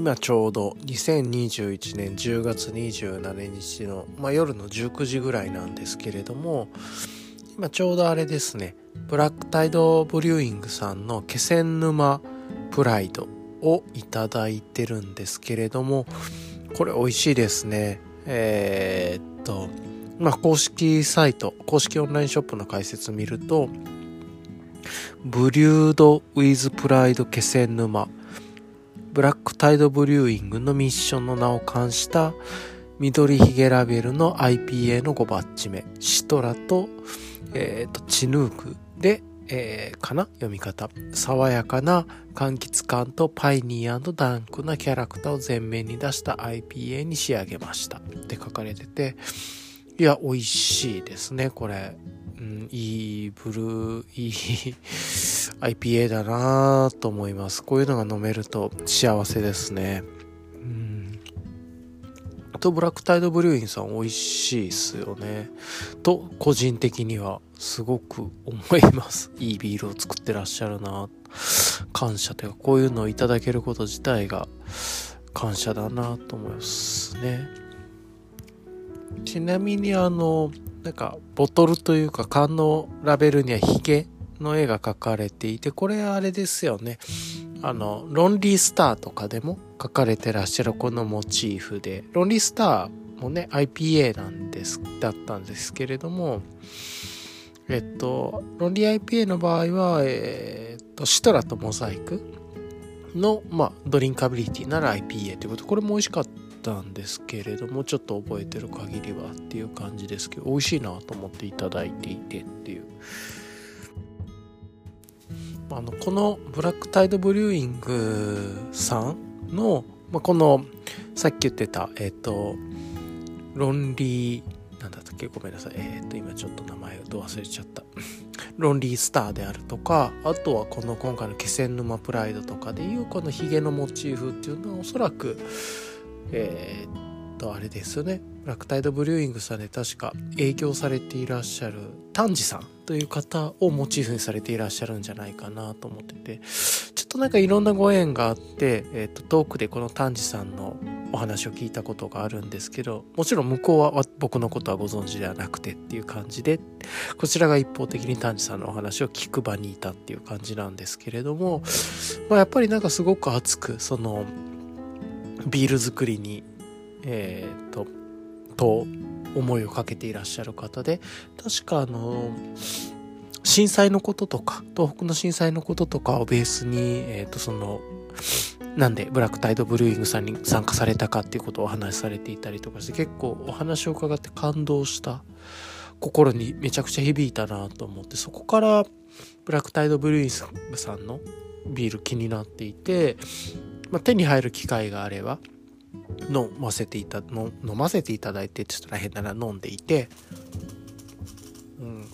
今ちょうど2021年10月27日の、まあ、夜の19時ぐらいなんですけれども今ちょうどあれですねブラックタイドブリューイングさんの気仙沼プライドをいただいてるんですけれどもこれ美味しいですね。えー、っとまあ公式サイト公式オンラインショップの解説見るとブリュード・ウィズ・プライド気仙沼ブラックタイドブリューイングのミッションの名を冠した緑ヒゲラベルの IPA の5バッチ目、シトラと、えっ、ー、と、チヌークで、えー、かな？読み方。爽やかな柑橘感とパイニーダンクなキャラクターを前面に出した IPA に仕上げました。って書かれてて、いや、美味しいですね、これ。うん、いいブルー、いい IPA だなと思います。こういうのが飲めると幸せですね。うん。と、ブラックタイドブリューインさん美味しいっすよね。と、個人的にはすごく思います。いいビールを作ってらっしゃるな感謝というか、こういうのをいただけること自体が感謝だなと思いますね。ちなみにあの、なんか、ボトルというか缶のラベルにはヒゲの絵が描かれていて、これあれですよね。あの、ロンリースターとかでも描かれてらっしゃるこのモチーフで、ロンリースターもね、IPA なんです、だったんですけれども、えっと、ロンリー IPA の場合は、えー、っと、シトラとモザイクの、まあ、ドリンカビリティなら IPA ということ、これも美味しかったたんですけれどもちょっと覚えてる限りはっていう感じですけど美味しいなと思っていただいていてっていう。あのこのブラックタイドブリューイングさんの、まあ、このさっき言ってたえっ、ー、とロンリーなんだったっけ？ごめんなさい。えっ、ー、と今ちょっと名前をど忘れちゃった。ロンリースターであるとかあとはこの今回の気仙沼プライドとかでいうこのヒゲのモチーフっていうのはおそらくえー、っと、あれですよね。ラクタイドブリューイングさんで確か営業されていらっしゃる丹治さんという方をモチーフにされていらっしゃるんじゃないかなと思ってて、ちょっとなんかいろんなご縁があって、えー、っと、トークでこの丹治さんのお話を聞いたことがあるんですけど、もちろん向こうは僕のことはご存知ではなくてっていう感じで、こちらが一方的に丹治さんのお話を聞く場にいたっていう感じなんですけれども、まあ、やっぱりなんかすごく熱く、その、ビール作りに、えー、と、と思いをかけていらっしゃる方で、確かあの、震災のこととか、東北の震災のこととかをベースに、えっ、と、その、なんでブラックタイドブルーイングさんに参加されたかっていうことをお話しされていたりとかして結構お話を伺って感動した心にめちゃくちゃ響いたなと思ってそこからブラックタイドブルーイングさんのビール気になっていてまあ、手に入る機会があれば飲ませていた飲ませていただいてちょっと大変なら飲んでいて、うん、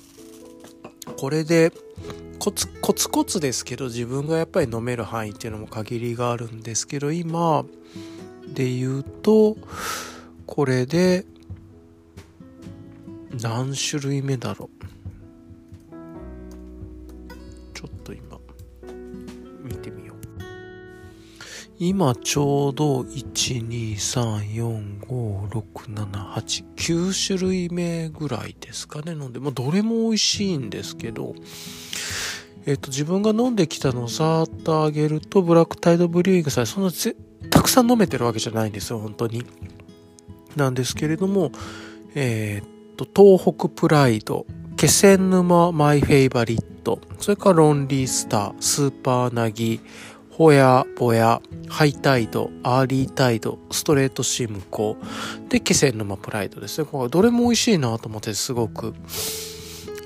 これでコツコツコツですけど自分がやっぱり飲める範囲っていうのも限りがあるんですけど今で言うとこれで何種類目だろう。今ちょうど123456789種類目ぐらいですかね飲んで、まあ、どれも美味しいんですけど。えっ、と自分が飲んできたのをさーっとあげるとブラックタイドブリューイングさんそんなたくさん飲めてるわけじゃないんですよ本当に。なんですけれどもえっ、と東北プライド気仙沼マイフェイバリットそれからロンリースタースーパーナギホヤ、ボヤ、ハイタイド、アーリータイド、ストレートシムコ、で、気仙沼プライドです。ね。これどれも美味しいなと思ってすごく、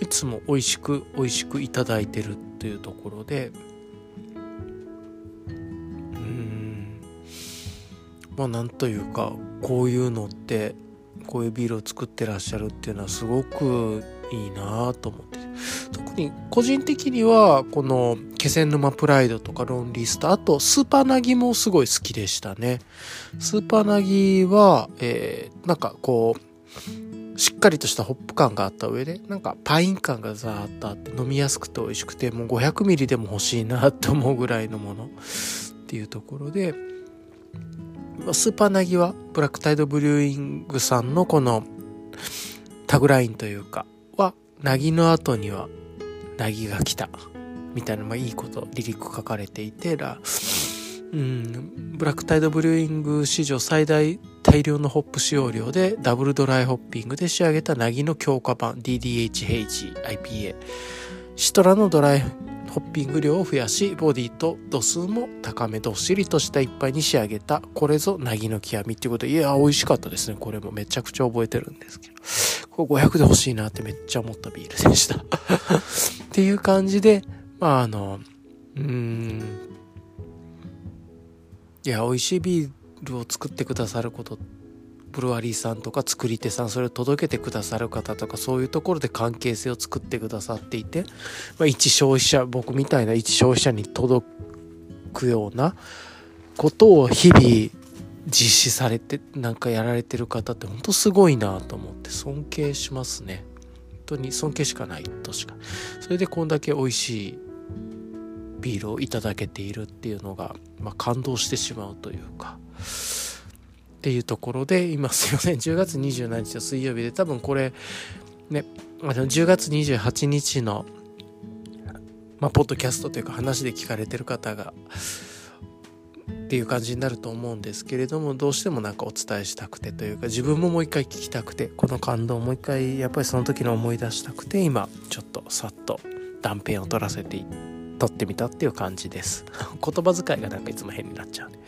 いつも美味しく、美味しくいただいてるっていうところで、うん、まあなんというか、こういうのって、こういうビールを作ってらっしゃるっていうのはすごくいいなと思って。特に個人的にはこの気仙沼プライドとかロンリースターあとスーパーナギもすごい好きでしたね。スーパーナギは、えー、なんかこうしっかりとしたホップ感があった上でなんかパイン感がザーッとあって飲みやすくて美味しくてもう500ミリでも欲しいなって思うぐらいのもの。っていうところでスーパーナギはブラックタイドブリューイングさんのこのタグラインというかは、なぎの後にはなぎが来た。みたいな、まあいいこと、リリック書かれていて、ら、うん、ブラックタイドブリューイング史上最大大量のホップ使用量でダブルドライホッピングで仕上げたナギの強化版 DDH-H IPA。シトラのドライホッピング量を増やし、ボディと度数も高めどっしりとした一杯に仕上げた、これぞなぎの極みっていうことで、いや、美味しかったですね。これもめちゃくちゃ覚えてるんですけど。これ500で欲しいなってめっちゃ思ったビールでした。っていう感じで、まああの、うん、いや、美味しいビールを作ってくださることブルワリーさんとか作り手さんそれを届けてくださる方とかそういうところで関係性を作ってくださっていて、まあ、一消費者僕みたいな一消費者に届くようなことを日々実施されてなんかやられてる方って本当すごいなと思って尊敬しますね。本当に尊敬しかないとしか。それでこんだけ美味しいビールをいただけているっていうのが、まあ、感動してしまうというか。っていうところで、今すいません、10月27日の水曜日で多分これ、ね、あの10月28日の、まあ、ポッドキャストというか話で聞かれてる方が、っていう感じになると思うんですけれども、どうしてもなんかお伝えしたくてというか、自分ももう一回聞きたくて、この感動をもう一回やっぱりその時の思い出したくて、今ちょっとさっと断片を取らせて、取ってみたっていう感じです。言葉遣いがなんかいつも変になっちゃう、ね。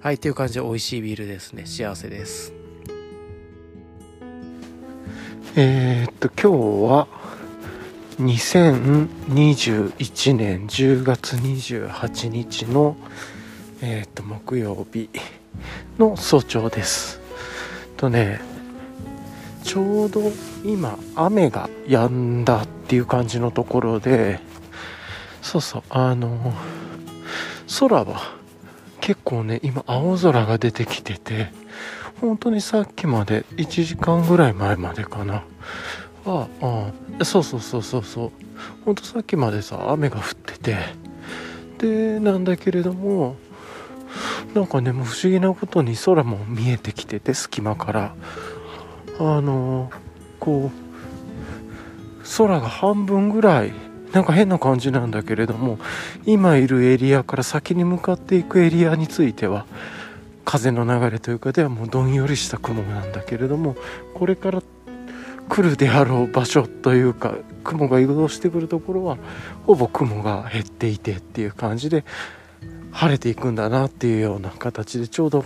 はい、っていう感じで美味しいビールですね。幸せです。えー、っと、今日は2021年10月28日の、えー、と、木曜日の早朝です。とね、ちょうど今雨が止んだっていう感じのところで、そうそう、あの、空は結構ね今青空が出てきてて本当にさっきまで1時間ぐらい前までかな。ああそうそうそうそうそう。本当さっきまでさ雨が降ってて。でなんだけれどもなんかねもう不思議なことに空も見えてきてて隙間から。あのこう空が半分ぐらいなんか変な感じなんだけれども今いるエリアから先に向かっていくエリアについては風の流れというかではもうどんよりした雲なんだけれどもこれから来るであろう場所というか雲が移動してくるところはほぼ雲が減っていてっていう感じで晴れていくんだなっていうような形でちょうど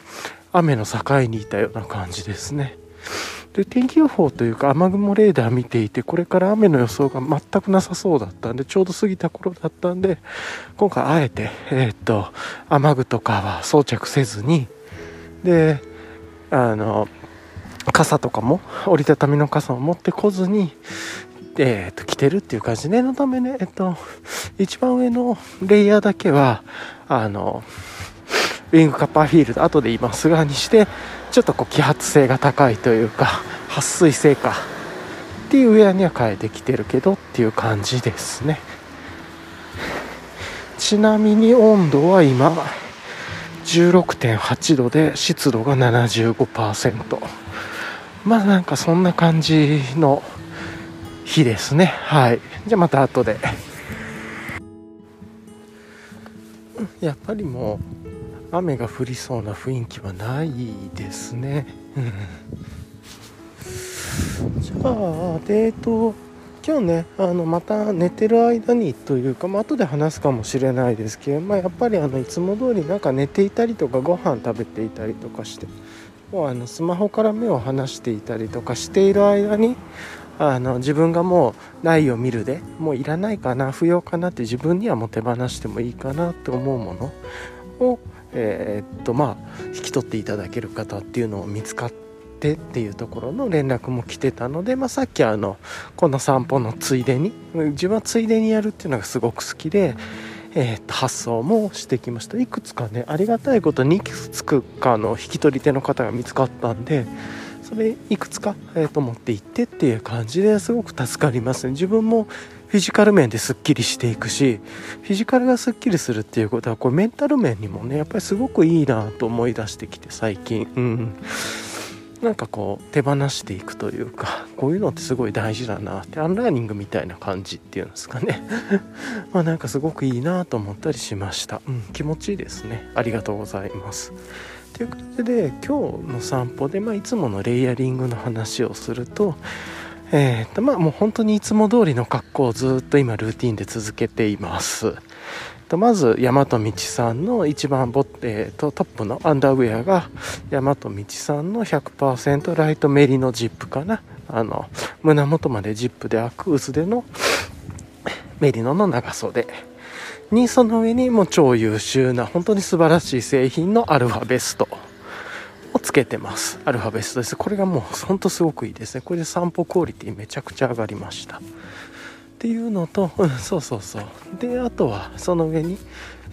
雨の境にいたような感じですね。で天気予報というか雨雲レーダー見ていてこれから雨の予想が全くなさそうだったんでちょうど過ぎた頃だったんで今回あえて、えー、っと雨具とかは装着せずにであの傘とかも折りたたみの傘を持ってこずにえー、っと着てるっていう感じ念のためねえっと一番上のレイヤーだけはあのウィングカッパーフィールド後で今素側にしてちょっとこう揮発性が高いというか撥水性かっていうウェアには変えてきてるけどっていう感じですね。ちなみに温度は今16.8度で湿度が75%まあなんかそんな感じの日ですね。はい。じゃあまた後で。やっぱりもう雨が降りそうな雰囲気はないですね。じゃあ、えっと、今日ね、あのまた寝てる間にというか、まあ後で話すかもしれないですけど、まあ、やっぱりあのいつも通りなんか寝ていたりとかご飯食べていたりとかしてもうあのスマホから目を離していたりとかしている間にあの自分がもうないを見るでもういらないかな不要かなって自分にはもう手放してもいいかなって思うものをえー、っとまあ引き取っていただける方っていうのを見つかってっていうところの連絡も来てたので、まあ、さっきあのこの散歩のついでに自分はついでにやるっていうのがすごく好きで、えー、発送もしてきました。いくつかねありがたいことにいくつかの引き取り手の方が見つかったんでそれいくつか、えー、と持っていってっていう感じですごく助かりますね。自分もフィジカル面ですっきりしていくしフィジカルがすっきりするっていうことはこれメンタル面にもねやっぱりすごくいいなと思い出してきて最近。うん。なんかこう手放していくというかこういうのってすごい大事だなって unlearning みたいな感じっていうんですかね。まあなんかすごくいいなと思ったりしました、うん、気持ちいいですね。ありがとうございます。という感じで今日の散歩で、まあ、いつものレイヤリングの話をするとえー、とまあもう本当にいつも通りの格好をずっと今ルーティンで続けています。とまず山と道さんの一番ボッ、えー、とトップのアンダーウェアが大和道さんの100%ライトメリのジップかな。あの胸元までジップで開く薄手のメリノの長袖。にその上にもう超優秀な本当に素晴らしい製品のアルファベストをつけてます。アルファベストです。これがもうほんとすごくいいですね。これで散歩クオリティめちゃくちゃ上がりました。っていうのと、うん、そうそうそう。であとはその上に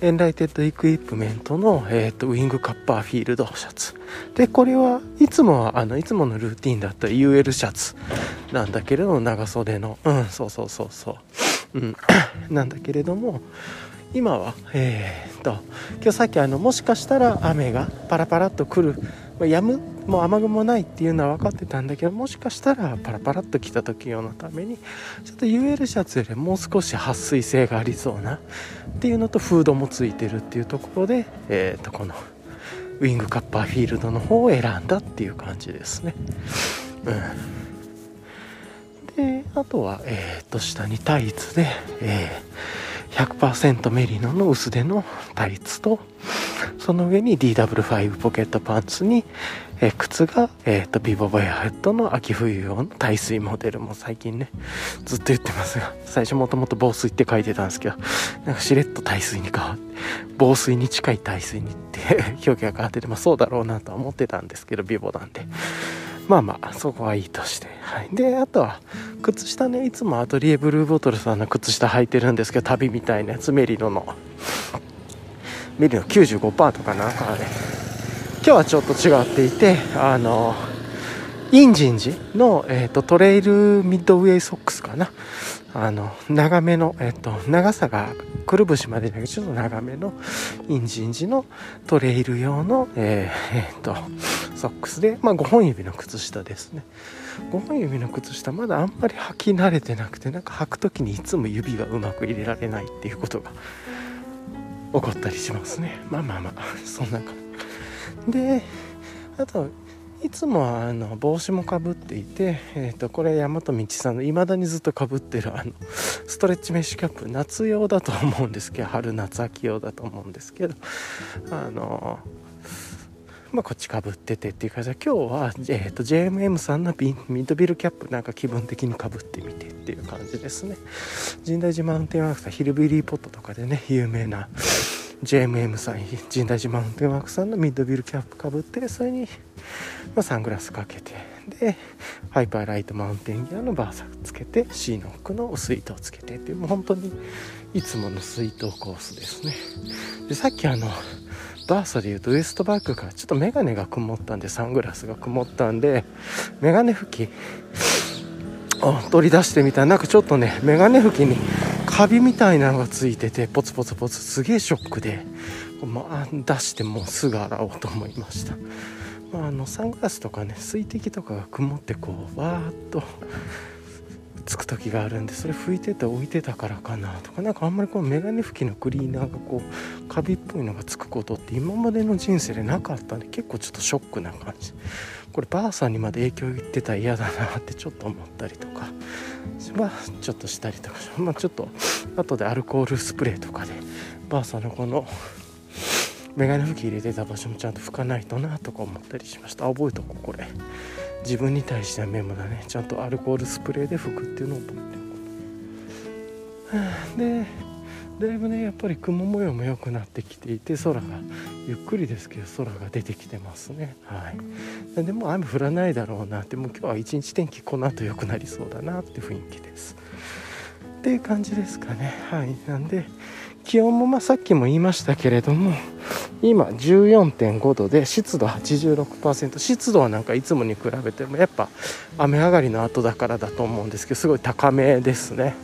Enlightened Equipment の、えーと、ウィンド Copperfield シャツ。でこれはいつもはあのいつものルーティンだった UL シャツなんだけれども長袖の。うんそうそうそうそう。うん。なんだけれども今は。えー、っと。今日さっきあのもしかしたら雨がパラパラっと来る。止むもう雨雲ないっていうのは分かってたんだけどもしかしたらパラパラっと来た時用のためにちょっと UL シャツよりもう少し撥水性がありそうなっていうのとフードもついてるっていうところで、えー、とこのウィングカッパーフィールドの方を選んだっていう感じですね。うん、であとは、えー、と下にタイツで、えー、100%メリノの薄手のタイツとその上に DW5 ポケットパンツに、え、靴が、えっ、ー、と、ビボボヤヘッドの秋冬用の耐水モデルも最近ね、ずっと言ってますが、最初もともと防水って書いてたんですけど、なんかしれっと耐水に変わって、防水に近い耐水にって 表記が変わってて、まあそうだろうなとは思ってたんですけど、ビボなんで。まあまあ、そこはいいとして。はい。で、あとは、靴下ね、いつもアトリエブルーボトルさんの靴下履いてるんですけど、旅みたいなやつ、メリノの。メリノ95%とかなんかね今日はちょっと違っていてあのインジンジの、えーと、トレイルミッドウェイソックスかなあの長めの、えーと、長さがくるぶしまでだけちょっと長めのインジンジのトレイル用の、えーえーと、ソックスで、まあ、5本指の靴下ですね。5本指の靴下まだあんまり履き慣れてなくてなんか履く時にいつも指がうまく入れられないっていうことが起こったりしますね。まあまあまあそんな感じ。であといつもあの帽子もかぶっていて、えー、とこれ大和道さんのいまだにずっとかぶってるあのストレッチメッシュキャップ夏用だと思うんですけど春夏秋用だと思うんですけどあのまあ、こっちかぶっててっていう感じで今日は、えー、と JMM さんのミッドビルキャップなんか気分的にかぶってみてっていう感じですね。神大寺マウンテンワークさんヒルビリーポットとかでね有名な JMM さん神大寺マウンテンワークさんのミッドビルキャップかぶってそれに、ま、サングラスかけてでハイパーライトマウンテンギアのバーサーつけてシーノックの水筒つけてっていうもう本当にいつもの水筒コースですね。でさっきあのバーサで言うとウエストバッグがちょっとメガネが曇ったんでサングラスが曇ったんでメガネ拭きを取り出してみた。らなんかちょっとねメガネ拭きにカビみたいなのがついててポツポツポツすげえショックで、まあ、出してもうすぐ洗おうと思いました、まあ、あのサングラスとかね水滴とかが曇ってこうわーっとつく時があるんでそれ拭いてて置いてたからかなとか何かあんまりこうメガネ拭きのクリーナーがこうカビっぽいのがつくことって今までの人生でなかったんで結構ちょっとショックな感じ。こればあさんにまで影響いってたら嫌だなってちょっと思ったりとか。はちょっとしたりとか。まあちょっと後でアルコールスプレーとかでばあさんのこのメガネ拭き入れてた場所もちゃんと拭かないとなとか思ったりしました。覚えとこうこれ。自分に対してはメモだね。ちゃんとアルコールスプレーで拭くっていうのを覚えてでだいぶねやっぱり雲模様も良くなってきていて空がゆっくりですけど空が出てきてますね。はい。でも雨降らないだろうなってもう今日は一日天気この後良くなりそうだなって雰囲気です。っていう感じですかね。はい。なんで気温もまさっきも言いましたけれども今14.5度で湿度86%湿度はなんかいつもに比べてもやっぱ雨上がりの後だからだと思うんですけどすごい高めですね。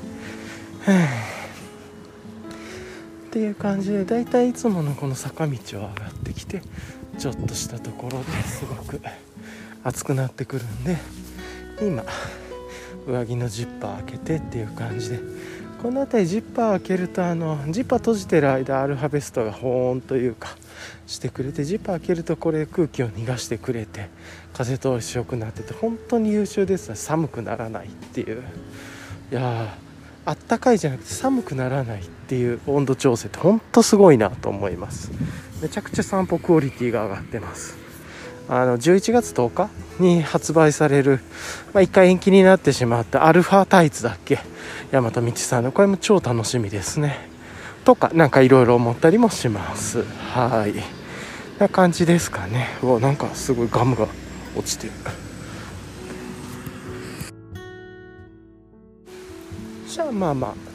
っていう感じでだいたいいつものこの坂道を上がってきてちょっとしたところですごく暑くなってくるんで今上着のジッパー開けてっていう感じでこの辺りジッパー開けるとあのジッパー閉じてる間アルファベストが保温というかしてくれてジッパー開けるとこれ空気を逃がしてくれて風通しよくなってて本当に優秀ですね。寒くならないっていう。いやあったかいじゃなくて寒くならないっていう温度調整って本当すごいなと思います。めちゃくちゃ散歩クオリティが上がってます。あの11月10日に発売される、まあ、1回延期になってしまったアルファタイツだっけ？大和道さんの。これも超楽しみですね。とかなんかいろいろ思ったりもします。はい。な感じですかね。うわなんかすごいガムが落ちてる。じゃあまあまあ。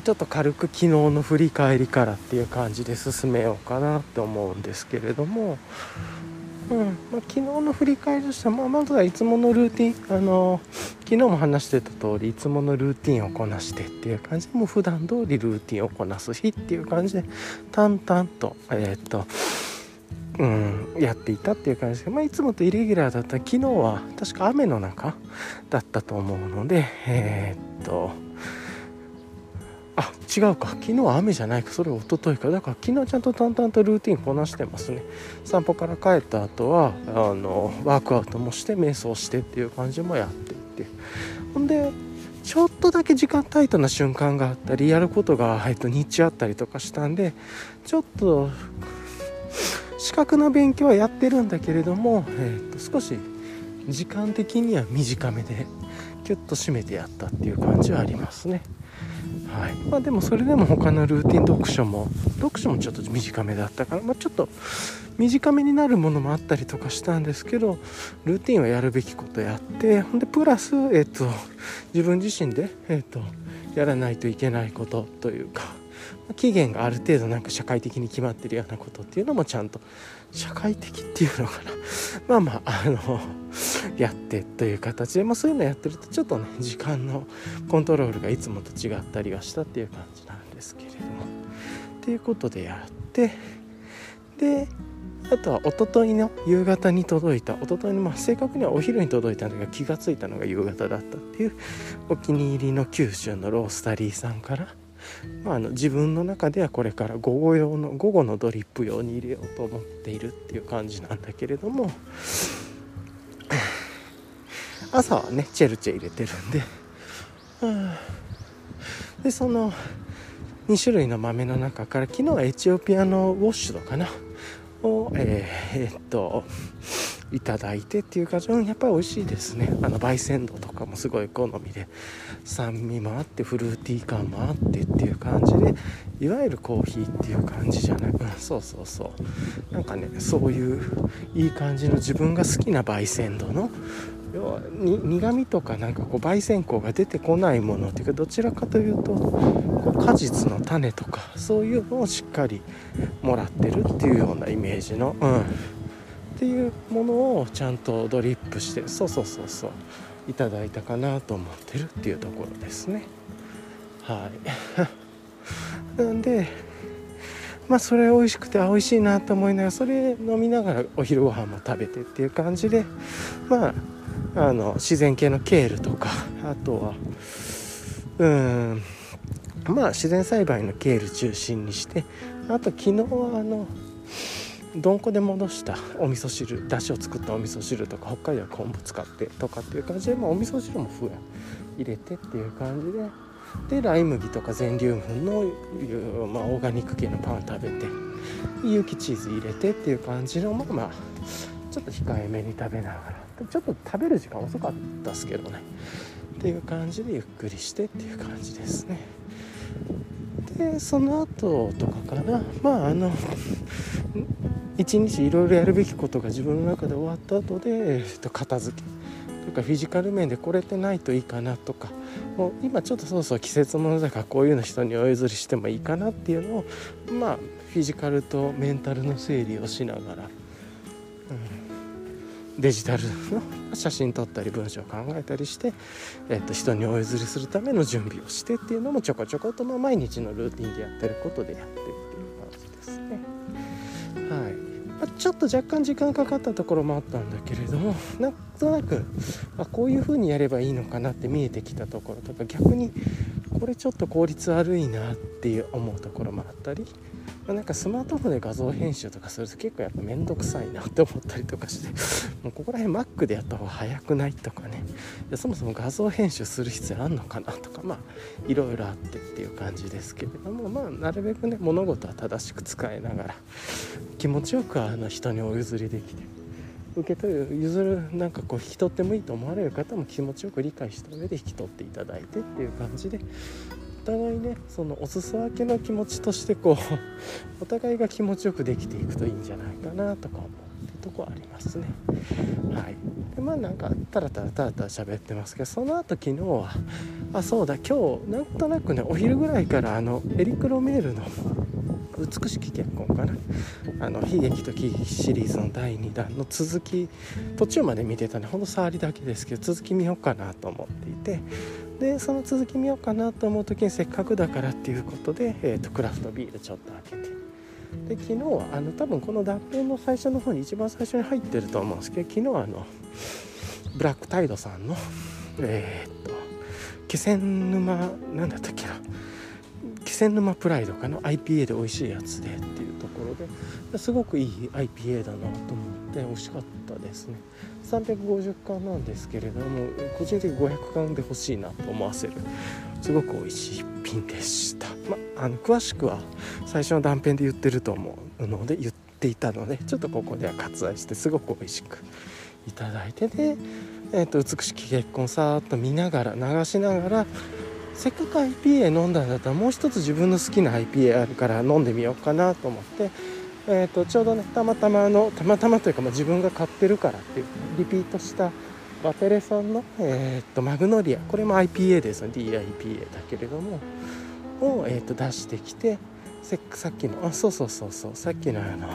ちょっと軽く昨日の振り返りからっていう感じで進めようかなって思うんですけれども、うんまあ、昨日の振り返りとしては、まあ、まずはいつものルーティンあの昨日も話してた通りいつものルーティンをこなしてっていう感じでもう普段通りルーティンをこなす日っていう感じで淡々とえー、っとうん、やっていたっていう感じで、まあ、いつもとイレギュラーだった昨日は確か雨の中だったと思うのでえー、っとあ違うか。昨日は雨じゃないか。それは一昨日か。だから昨日ちゃんと淡々とルーティンこなしてますね。散歩から帰った後はあのワークアウトもして瞑想してっていう感じもやっていて。ほんでちょっとだけ時間タイトな瞬間があったりやることが、えっと、日中あったりとかしたんでちょっと資格の勉強はやってるんだけれども、えっと少し時間的には短めでキュッと締めてやったっていう感じはありますね。はい。まあ、でもそれでも他のルーティン読書も読書もちょっと短めだったから、まあ、ちょっと短めになるものもあったりとかしたんですけどルーティンはやるべきことやってほんでプラス、えっと、自分自身で、えっと、やらないといけないことというか期限がある程度なんか社会的に決まってるようなことっていうのもちゃんと社会的っていうのかな。まあまああの やってという形で、まあ、そういうのやってるとちょっとね 時間のコントロールがいつもと違ったりはしたっていう感じなんですけれども。っていうことでやってであとは一昨日の夕方に届いた一昨日のまあ正確にはお昼に届いたのが気が付いたのが夕方だったっていうお気に入りの九州のロースタリーさんからまあ、あの自分の中ではこれから午後用の午後のドリップ用に入れようと思っているっていう感じなんだけれども朝はねチェルチェ入れてるんで、でその2種類の豆の中から昨日はエチオピアのウォッシュドかなをえー、え、っといただいてっていう感じ、うん、やっぱり美味しいですね。あの焙煎度とかもすごい好みで酸味もあってフルーティー感もあってっていう感じでいわゆるコーヒーっていう感じじゃない、うん、そうそうそう。なんかねそういういい感じの自分が好きな焙煎度の要は苦味とかなんかこう焙煎香が出てこないものっていうかどちらかというとこう果実の種とかそういうのをしっかりもらってるっていうようなイメージの、うん、っていうものをちゃんとドリップしてそうそうそうそういただいたかなと思ってるっていうところですね。はい。なんでまあそれ美味しくて美味しいなと思いながらそれ飲みながらお昼ご飯も食べてっていう感じでまああの自然系のケールとかあとはうんまあ自然栽培のケール中心にしてあと昨日はあのどんこで戻したお味噌汁だしを作ったお味噌汁とか北海道は昆布使ってとかっていう感じで、まあ、お味噌汁もふや入れてっていう感じで。でライ麦とか全粒粉の、まあ、オーガニック系のパン食べて有機チーズ入れてっていう感じのまあまあちょっと控えめに食べながら。ちょっと食べる時間遅かったですけどね。っていう感じでゆっくりしてっていう感じですね。でその後とかかな。まああの一日いろいろやるべきことが自分の中で終わった後で、えっと、片付け。とかフィジカル面でこれってないといいかなとか。もう今ちょっとそろそろ季節ものだからこういうの人にお譲りしてもいいかなっていうのをまあフィジカルとメンタルの整理をしながら、うん、デジタルの写真撮ったり文章を考えたりして、えー、と人にお譲りするための準備をしてっていうのもちょこちょことま毎日のルーティンでやってることでやってるはい。まちょっと若干時間かかったところもあったんだけれどもなんとなくあこういう風にやればいいのかなって見えてきたところとか逆にこれちょっと効率悪いなっていう思うところもあったり、なんかスマートフォンで画像編集とかすると結構やっぱ面倒くさいなって思ったりとかして もうここら辺 Mac でやった方が早くないとかね。そもそも画像編集する必要あんのかなとかまあいろいろあってっていう感じですけれどもまあなるべくね物事は正しく使いながら気持ちよくあの人にお譲りできて受け取る譲るなんかこう引き取ってもいいと思われる方も気持ちよく理解した上で引き取っていただいてっていう感じでお互いねそのお裾分けの気持ちとしてこう お互いが気持ちよくできていくといいんじゃないかなとか思うってとこありますね。はい。でまあなんかタラタラタラタラ喋ってますけどその後昨日はあそうだ今日なんとなくねお昼ぐらいからあのエリクロメールの美しき結婚かな。あの悲劇と喜劇シリーズの第2弾の続き途中まで見てたね。ほんと触りだけですけど続き見ようかなと思っていて。でその続き見ようかなと思う時にせっかくだからっていうことで、えーと、クラフトビールちょっと開けて。で昨日はあの多分この脱編の最初の方に一番最初に入ってると思うんですけど昨日はあのブラックタイドさんのえっ、と気仙沼なんだったっけな。気仙沼プライドかな？IPA で美味しいやつでっていうところですごくいい IPA だなと思って美味しかったですね。350缶なんですけれども個人的に500缶で欲しいなと思わせる。すごく美味しい一品でした、まあの詳しくは最初の断片で言ってると思うので言っていたのでちょっとここでは割愛してすごく美味しくいただいてで、えーと、美しき結婚さーっと見ながら流しながらせっかく IPA 飲んだんだったらもう一つ自分の好きな IPA あるから飲んでみようかなと思ってえーと、ちょうどねたまたまのたまたまというか、まあ、自分が買ってるからっていうリピートしたバテレさんの、えーと、マグノリア。これも IPA ですね。DIPA だけれどもを、えーと、出してきてさっきのあそうそうそうそうさっきのあの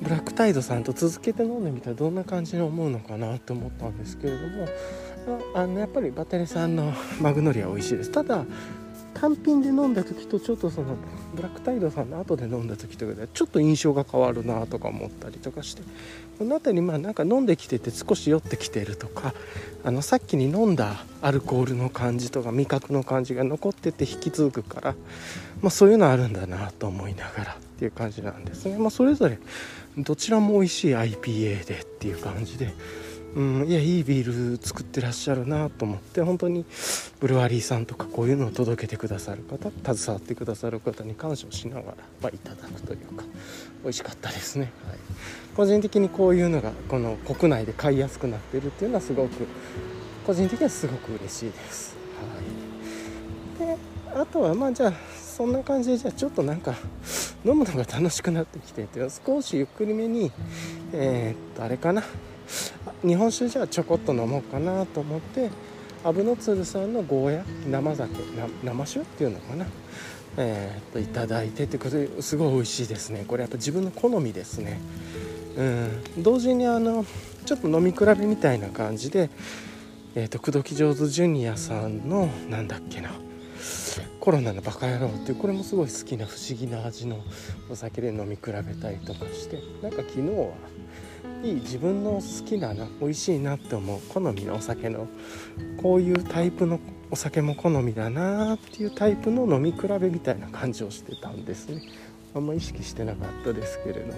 ブラックタイドさんと続けて飲んでみたらどんな感じに思うのかなと思ったんですけれどもあのやっぱりバテレさんのマグノリア美味しいです。ただ単品で飲んだ時とちょっとそのブラックタイドさんの後で飲んだ時とかでちょっと印象が変わるなとか思ったりとかしてこの辺りまあなんか飲んできてて少し酔ってきてるとかあのさっきに飲んだアルコールの感じとか味覚の感じが残ってて引き継ぐから、まあ、そういうのあるんだなと思いながら。っていう感じなんですね、まあ、それぞれどちらも美味しい IPA でっていう感じでうん、いやいいビール作ってらっしゃるなと思って本当にブルワリーさんとかこういうのを届けてくださる方携わってくださる方に感謝をしながら、まあ、いただくというか美味しかったですね、はい、個人的にこういうのがこの国内で買いやすくなってるっていうのはすごく個人的にはすごく嬉しいです、はい、であとはまあじゃあそんな感じでじゃあちょっとなんか飲むのが楽しくなってきてて少しゆっくりめにえー、っとあれかな。日本酒じゃあちょこっと飲もうかなと思ってアブノツルさんのゴーヤ生酒生酒っていうのかな。えー、っといただいてってことですごい美味しいですね。これやっぱ自分の好みですね。うん。同時にあのちょっと飲み比べみたいな感じでえーと、と口説き上手ジュニアさんのなんだっけな。コロナのバカ野郎っていうこれもすごい好きな不思議な味のお酒で飲み比べたりとかしてなんか昨日はいい自分の好きなな美味しいなって思う好みのお酒のこういうタイプのお酒も好みだなっていうタイプの飲み比べみたいな感じをしてたんですね。あんま意識してなかったですけれども。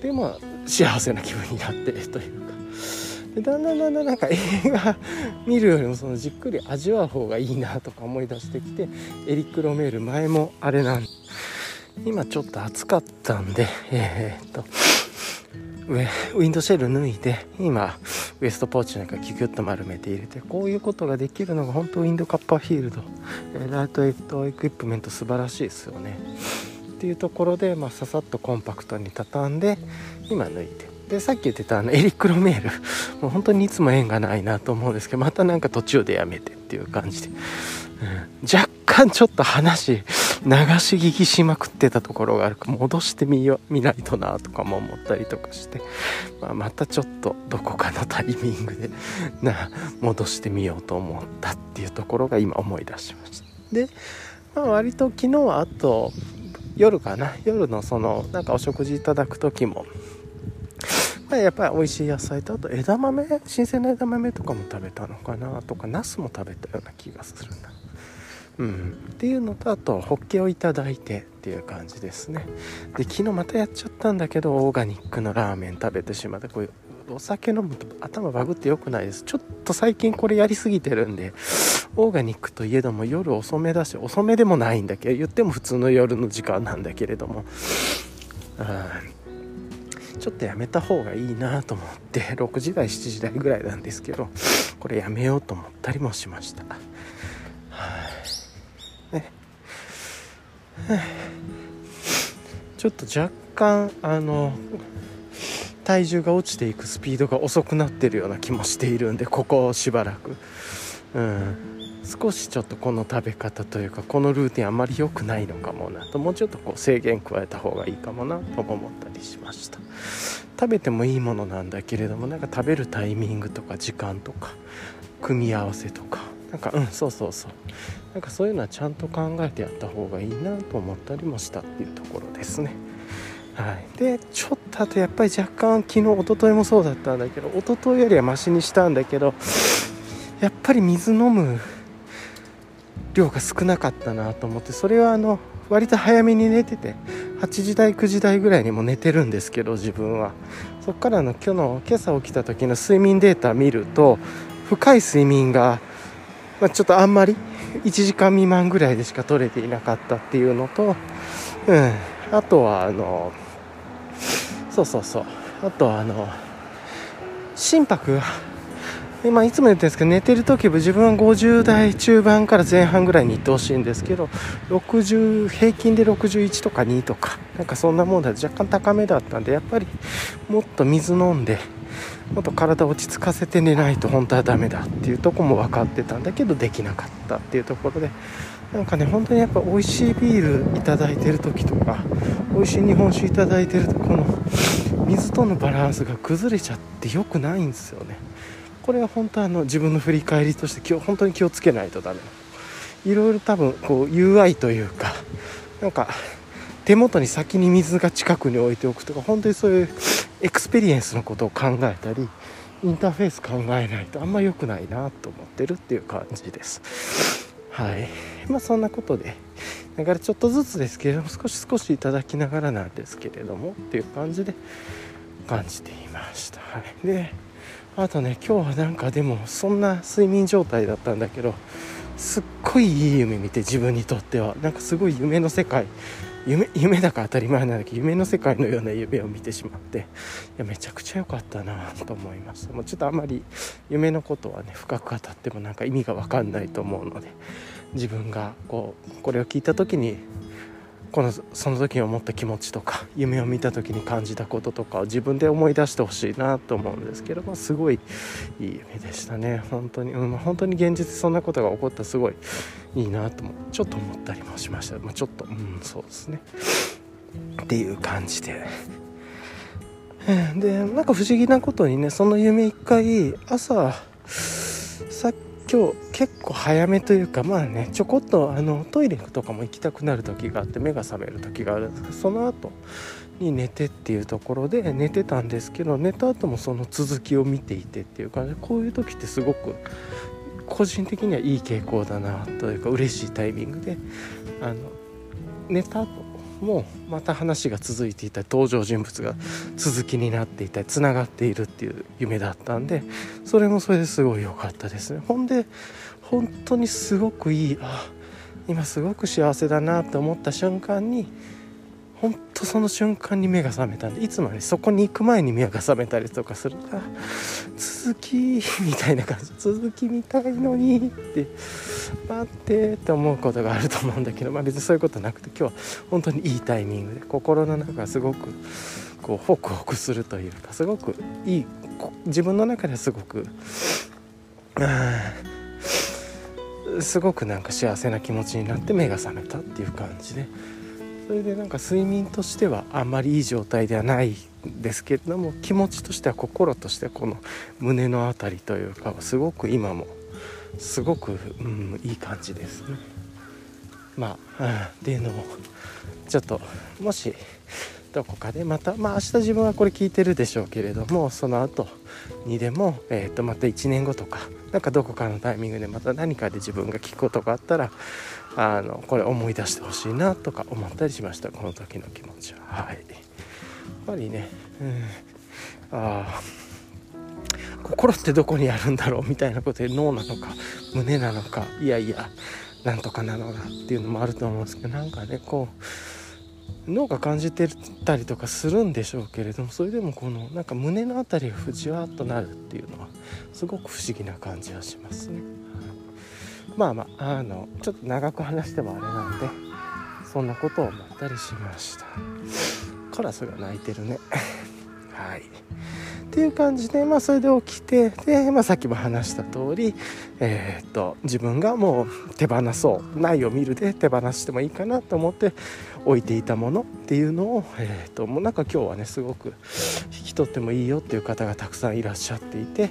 でまあ幸せな気分になってというか。だんだんだんだんなんか映画見るよりもそのじっくり味わう方がいいなとか思い出してきてエリック・ロメール前もあれなん今ちょっと暑かったんでえー、っとウィンドシェル脱いで今ウエストポーチなんかキュキュッと丸めて入れてこういうことができるのが本当ウィンドカッパーフィールド、えライトエットエクイプメント素晴らしいですよね。っていうところで、まあ、ささっとコンパクトに畳んで今抜いてでさっき言ってたあのエリック・ロメール。もう本当にいつも縁がないなと思うんですけどまたなんか途中でやめてっていう感じで、うん、若干ちょっと話流し聞きしまくってたところがある。から戻してみよ見ないとなとかも思ったりとかして、まあ、またちょっとどこかのタイミングでな戻してみようと思ったっていうところが今思い出しました。で、まあ、割と昨日はあと夜かな。夜のそのなんかお食事いただく時もまあ、やっぱり美味しい野菜とあと枝豆新鮮な枝豆とかも食べたのかなとかナスも食べたような気がするな。うん。っていうのとあとホッケをいただいてっていう感じですね。で昨日またやっちゃったんだけどオーガニックのラーメン食べてしまってこういうお酒飲むと頭バグって良くないです。ちょっと最近これやりすぎてるんでオーガニックといえども夜遅めだし遅めでもないんだけど言っても普通の夜の時間なんだけれども。うん。ちょっとやめた方がいいなと思って 6時台7時台ぐらいなんですけどこれやめようと思ったりもしました。ね。ちょっと若干あの体重が落ちていくスピードが遅くなってるような気もしているんでここをしばらく。うん。少しちょっとこの食べ方というかこのルーティンあまり良くないのかもなともうちょっとこう制限加えた方がいいかもなとも思ったりしました。食べてもいいものなんだけれどもなんか食べるタイミングとか時間とか組み合わせとかなんかうんそうそうそう。なんかそういうのはちゃんと考えてやった方がいいなと思ったりもしたっていうところですね。はい、でちょっとあとやっぱり若干昨日一昨日もそうだったんだけど一昨日よりはマシにしたんだけどやっぱり水飲む量が少なかったなと思ってそれはあの割と早めに寝てて8時台9時台ぐらいにも寝てるんですけど自分は。そっからの今日の今朝起きた時の睡眠データ見ると深い睡眠が、まあ、ちょっとあんまり1時間未満ぐらいでしか取れていなかったっていうのと、うん、あとはあのそうそうそう。あとはあの心拍が今いつも言ってるんですけど寝てる時は自分は50代中盤から前半ぐらいに行ってほしいんですけど60平均で61とか2とかなんかそんなもんだ。若干高めだったんでやっぱりもっと水飲んでもっと体落ち着かせて寝ないと本当はダメだっていうとこも分かってたんだ。けどできなかったっていうところでなんかね本当にやっぱ美味しいビールいただいてる時とか美味しい日本酒いただいてるとこの水とのバランスが崩れちゃって良くないんですよね。これは本当あの自分の振り返りとして今日本当に気をつけないとダメ。いろいろ多分こう UI というかなんか手元に先に水が近くに置いておくとか本当にそういう experience のことを考えたりインターフェース考えないとあんま良くないなと思ってるっていう感じです。はい。まあそんなことでだからちょっとずつですけれども少し少しいただきながらなんですけれどもっていう感じで感じていました、はい、であとね今日はなんかでもそんな睡眠状態だったんだけどすっごいいい夢見て自分にとっては。なんかすごい夢の世界。夢夢だから当たり前なんだけど夢の世界のような夢を見てしまって。いやめちゃくちゃ良かったなと思いました。もうちょっとあんまり夢のことはね深く語ってもなんか意味が分かんないと思うので自分がこうこれを聞いた時にこのその時に思った気持ちとか夢を見た時に感じたこととかを自分で思い出してほしいなと思うんですけど、ま、すごいいい夢でしたね。本当に、うん、本当に現実そんなことが起こったすごいいいなともちょっと思ったりもしました、まあ、ちょっとうんそうですね。っていう感じで。でなんか不思議なことにねその夢一回朝さっ今日結構早めというかまあねちょこっとあのトイレとかも行きたくなる時があって目が覚める時があるんですけどその後に寝てっていうところで寝てたんですけど寝た後もその続きを見ていてっていう感じでこういう時ってすごく個人的にはいい傾向だなというか嬉しいタイミングであの寝た後もまた話が続いていた登場人物が続きになっていたつながっているっていう夢だったんでそれもそれですごい良かったですね。ほんで本当にすごくいいあ今すごく幸せだなと思った瞬間にほんとその瞬間に目が覚めたんでいつもねそこに行く前に目が覚めたりとかする。と続きみたいな感じ。続きみたいのにって待ってって思うことがあると思うんだけどまあ別にそういうことなくて今日は本当にいいタイミングで心の中がすごくこうホクホクするというかすごくいい自分の中ではすごくすごくなんか幸せな気持ちになって目が覚めたっていう感じで。それでなんか睡眠としてはあんまりいい状態ではないんですけれども気持ちとしては心としてこの胸の辺りというかすごく今もすごく、うん、いい感じですね。まあ、うん、っていうのもちょっともしどこかでまたまあ明日自分はこれ聞いてるでしょうけれどもその後にでも、えー、とまた1年後とかなんかどこかのタイミングでまた何かで自分が聞くことがあったらあのこれ思い出してほしいなとか思ったりしましたこの時の気持ちは。はい。やっぱりね、うん、あ心ってどこにあるんだろうみたいなことで脳なのか胸なのかいやいやなんとかなのかっていうのもあると思うんですけどなんかねこう脳が感じてたりとかするんでしょうけれどもそれでもこのなんか胸の辺りがふじわっとなるっていうのはすごく不思議な感じはしますね。まあまああのちょっと長く話してもあれなんでそんなことを思ったりしました。カラスが鳴いてるね。はい。っていう感じで、まあ、それで起きてで、まあ、さっきも話した通り、えー、っと自分がもう手放そう。ないを見るで手放してもいいかなと思って置いていたものっていうのを、えー、っともうなんか今日はねすごく引き取ってもいいよっていう方がたくさんいらっしゃっていて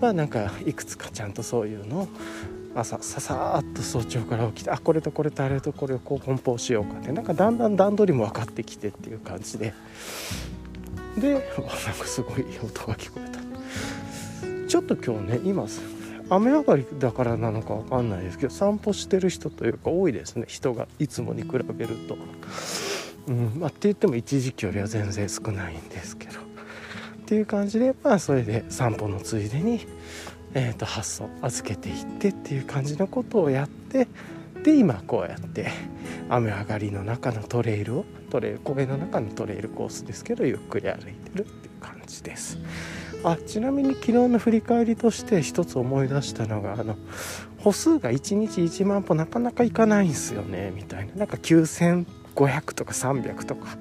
まあなんかいくつかちゃんとそういうのを朝ささっと早朝から起きてあこれとこれとあれとこれをこう梱包しようかってなんかだんだん段取りも分かってきてっていう感じで。でなんかすごい音が聞こえた。ちょっと今日ね今雨上がりだからなのか分かんないですけど散歩してる人というか多いですね人がいつもに比べると。うんまあ、って言っても一時期よりは全然少ないんですけど。っていう感じでまあそれで散歩のついでにえー、と発送預けていってっていう感じのことをやってで今こうやって雨上がりの中のトレイルをトレイル公園の中のトレイルコースですけどゆっくり歩いてるっていう感じです。あちなみに昨日の振り返りとして一つ思い出したのがあの歩数が1日1万歩なかなかいかないんすよねみたいな。なんか9500とか300とか。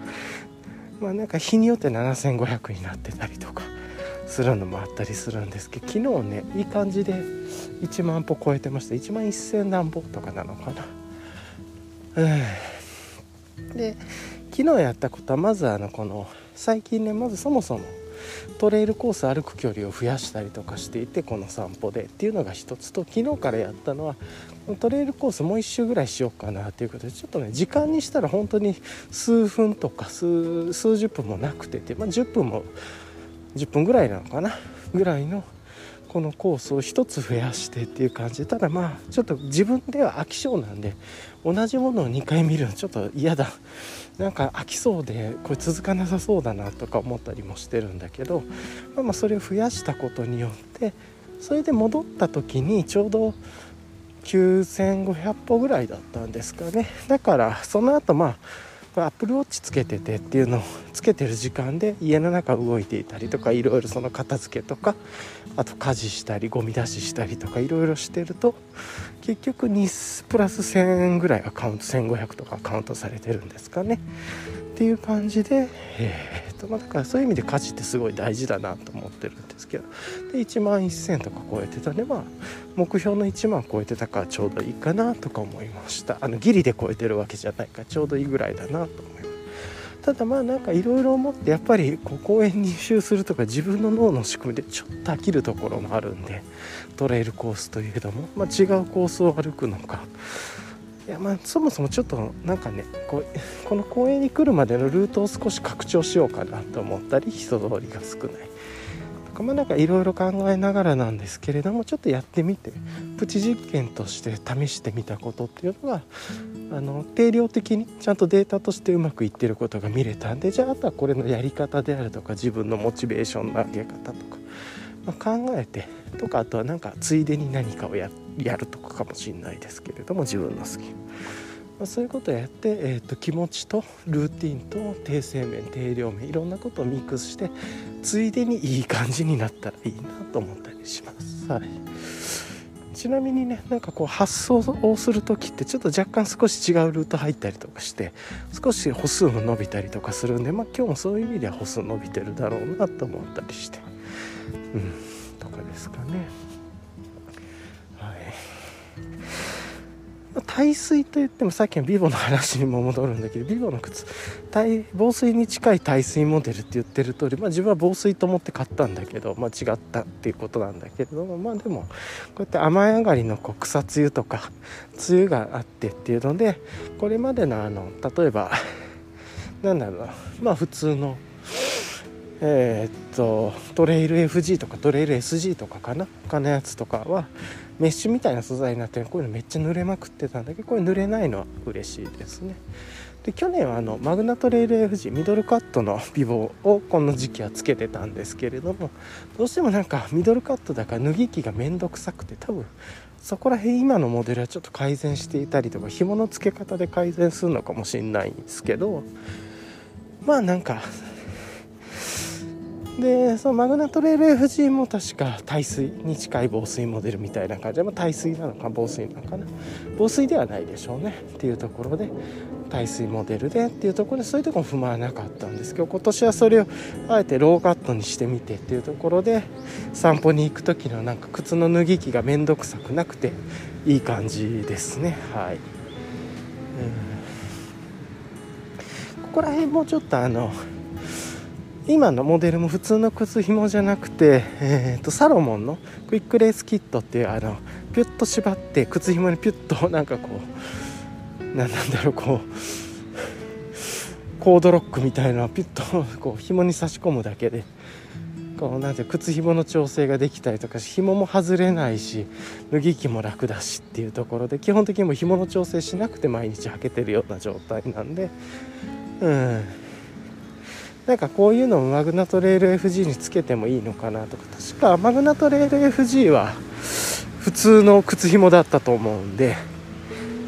まあなんか日によって7500になってたりとか。するのもあったりするんですけど昨日ねいい感じで1万歩超えてました1万1000何歩とかなのかな。うん。で昨日やったことはまずあのこの最近ねまずそもそもトレイルコース歩く距離を増やしたりとかしていてこの散歩でっていうのが一つと昨日からやったのはトレイルコースもう一周ぐらいしようかなっていうことでちょっとね時間にしたら本当に数分とか数十分もなくてて、まあ、10分も10分ぐらいなのかなぐらいのこのコースを1つ増やしてっていう感じでただまあちょっと自分では飽き性なんで同じものを2回見るのちょっと嫌だ。なんか飽きそうでこれ続かなさそうだなとか思ったりもしてるんだけど、まあ、まそれを増やしたことによってそれで戻った時にちょうど9500歩ぐらいだったんですかね。だからその後まあアップルウォッチつけててっていうのをつけてる時間で家の中動いていたりとかいろいろその片付けとかあと家事したりゴミ出ししたりとかいろいろしてると結局2プラス1000ぐらいアカウント1500とかカウントされてるんですかね。っていう感じで、えーとまあ、だからそういう意味で家事ってすごい大事だなと思ってるんですけど。で1万1000とか超えてたんでまあ目標の1万超えてたからちょうどいいかなとか思いました。あのギリで超えてるわけじゃないからちょうどいいぐらいだなと思います。ただまあなんかいろいろ思ってやっぱりこう公園に周するとか自分の脳の仕組みでちょっと飽きるところもあるんでトレイルコースといえども、まあ、違うコースを歩くのか。いやまあそもそもちょっとなんかねこう この公園に来るまでのルートを少し拡張しようかなと思ったり人通りが少ない。とかまあなんかいろいろ考えながらなんですけれどもちょっとやってみてプチ実験として試してみたことっていうのがあの定量的にちゃんとデータとしてうまくいってることが見れたんでじゃああとはこれのやり方であるとか自分のモチベーションの上げ方とか、まあ、考えてとかあとはなんかついでに何かをやってやるとかかもしれないですけれども自分の好き、まあ、そういうことをやって、えーと、気持ちとルーティンと低性面低量面いろんなことをミックスしてついでにいい感じになったらいいなと思ったりします。はいちなみにねなんかこう発想をする時ってちょっと若干少し違うルート入ったりとかして少し歩数も伸びたりとかするんでまあ今日もそういう意味では歩数伸びてるだろうなと思ったりしてうんとかですかね。耐水といってもさっきのビボの話にも戻るんだけどビボの靴。防水に近い耐水モデルって言ってる通り、まあ、自分は防水と思って買ったんだけど、まあ、違ったっていうことなんだけれどもまあでもこうやって雨上がりのこう草梅雨とか梅雨があってっていうのでこれまでのあの例えばなんだろうまあ普通のえー、っとトレイル FG とかトレイル SG とかかな？他のやつとかはメッシュみたいな素材になってる。こういうのめっちゃ濡れまくってたんだけどこれ濡れないのは嬉しいですね。で去年はあのマグナトレイル FG ミドルカットの美貌をこの時期はつけてたんですけれどもどうしてもなんかミドルカットだから脱ぎ着がめんどくさくて多分そこら辺今のモデルはちょっと改善していたりとか紐の付け方で改善するのかもしれないんですけどまあなんかでそのマグナトレール FG も確か耐水に近い防水モデルみたいな感じで、まあ、耐水なのか防水なのかな。防水ではないでしょうねっていうところで耐水モデルでっていうところでそういうところ不満はなかったんですけど今年はそれをあえてローカットにしてみてっていうところで散歩に行く時のなんか靴の脱ぎ着が面倒くさくなくていい感じですね。はい、ここら辺もちょっとあの今のモデルも普通の靴紐じゃなくて、えーと、サロモンのクイックレースキットっていうあのピュッと縛って靴紐にピュッとなんかこう何なんだろうこうコードロックみたいなピュッとこう紐に差し込むだけでこうなんて靴紐の調整ができたりとか紐も外れないし脱ぎ着も楽だしっていうところで基本的にも紐の調整しなくて毎日履けてるような状態なんでうん。なんかこういうのをマグナトレール FG につけてもいいのかなとか。確かマグナトレール FG は普通の靴紐だったと思うんで。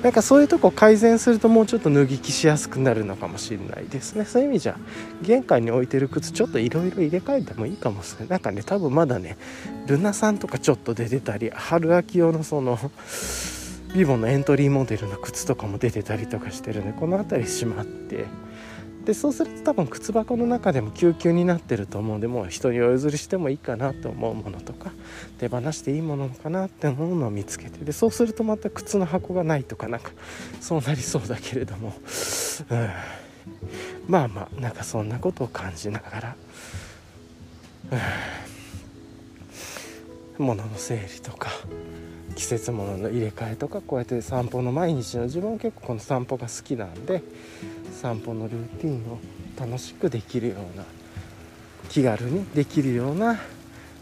なんかそういうとこ改善するともうちょっと脱ぎ着しやすくなるのかもしれないですね。そういう意味じゃ玄関に置いてる靴ちょっといろいろ入れ替えてもいいかもしれない。なんかね多分まだねルナさんとかちょっと出てたり春秋用のそのビボのエントリーモデルの靴とかも出てたりとかしてるんでこの辺りしまって。でそうすると多分靴箱の中でも救急になってると思うんでもう人にお譲りしてもいいかなと思うものとか手放していいものかなって思うのを見つけてでそうするとまた靴の箱がないとかなんかそうなりそうだけれども、うん、まあまあなんかそんなことを感じながら、うん、物の整理とか季節物の入れ替えとかこうやって散歩の毎日の自分は結構この散歩が好きなんで。散歩のルーティンを楽しくできるような気軽にできるような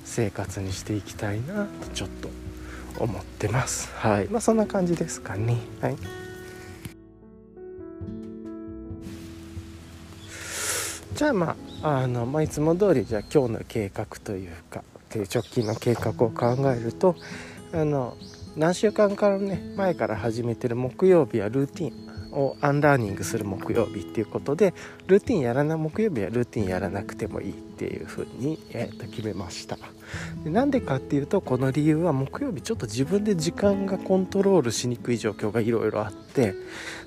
生活にしていきたいなとちょっと思ってます。はい。まあそんな感じですかね。はい。じゃあまああの、まあ、いつも通りじゃあ今日の計画というか直近の計画を考えるとあの何週間からね前から始めてる木曜日はルーティン。を unlearning する木曜日っていうことでルーティンやらな木曜日はルーティンやらなくてもいいっていうふうに、えー、と決めました。でなんでかっていうとこの理由は木曜日ちょっと自分で時間がコントロールしにくい状況がいろいろあって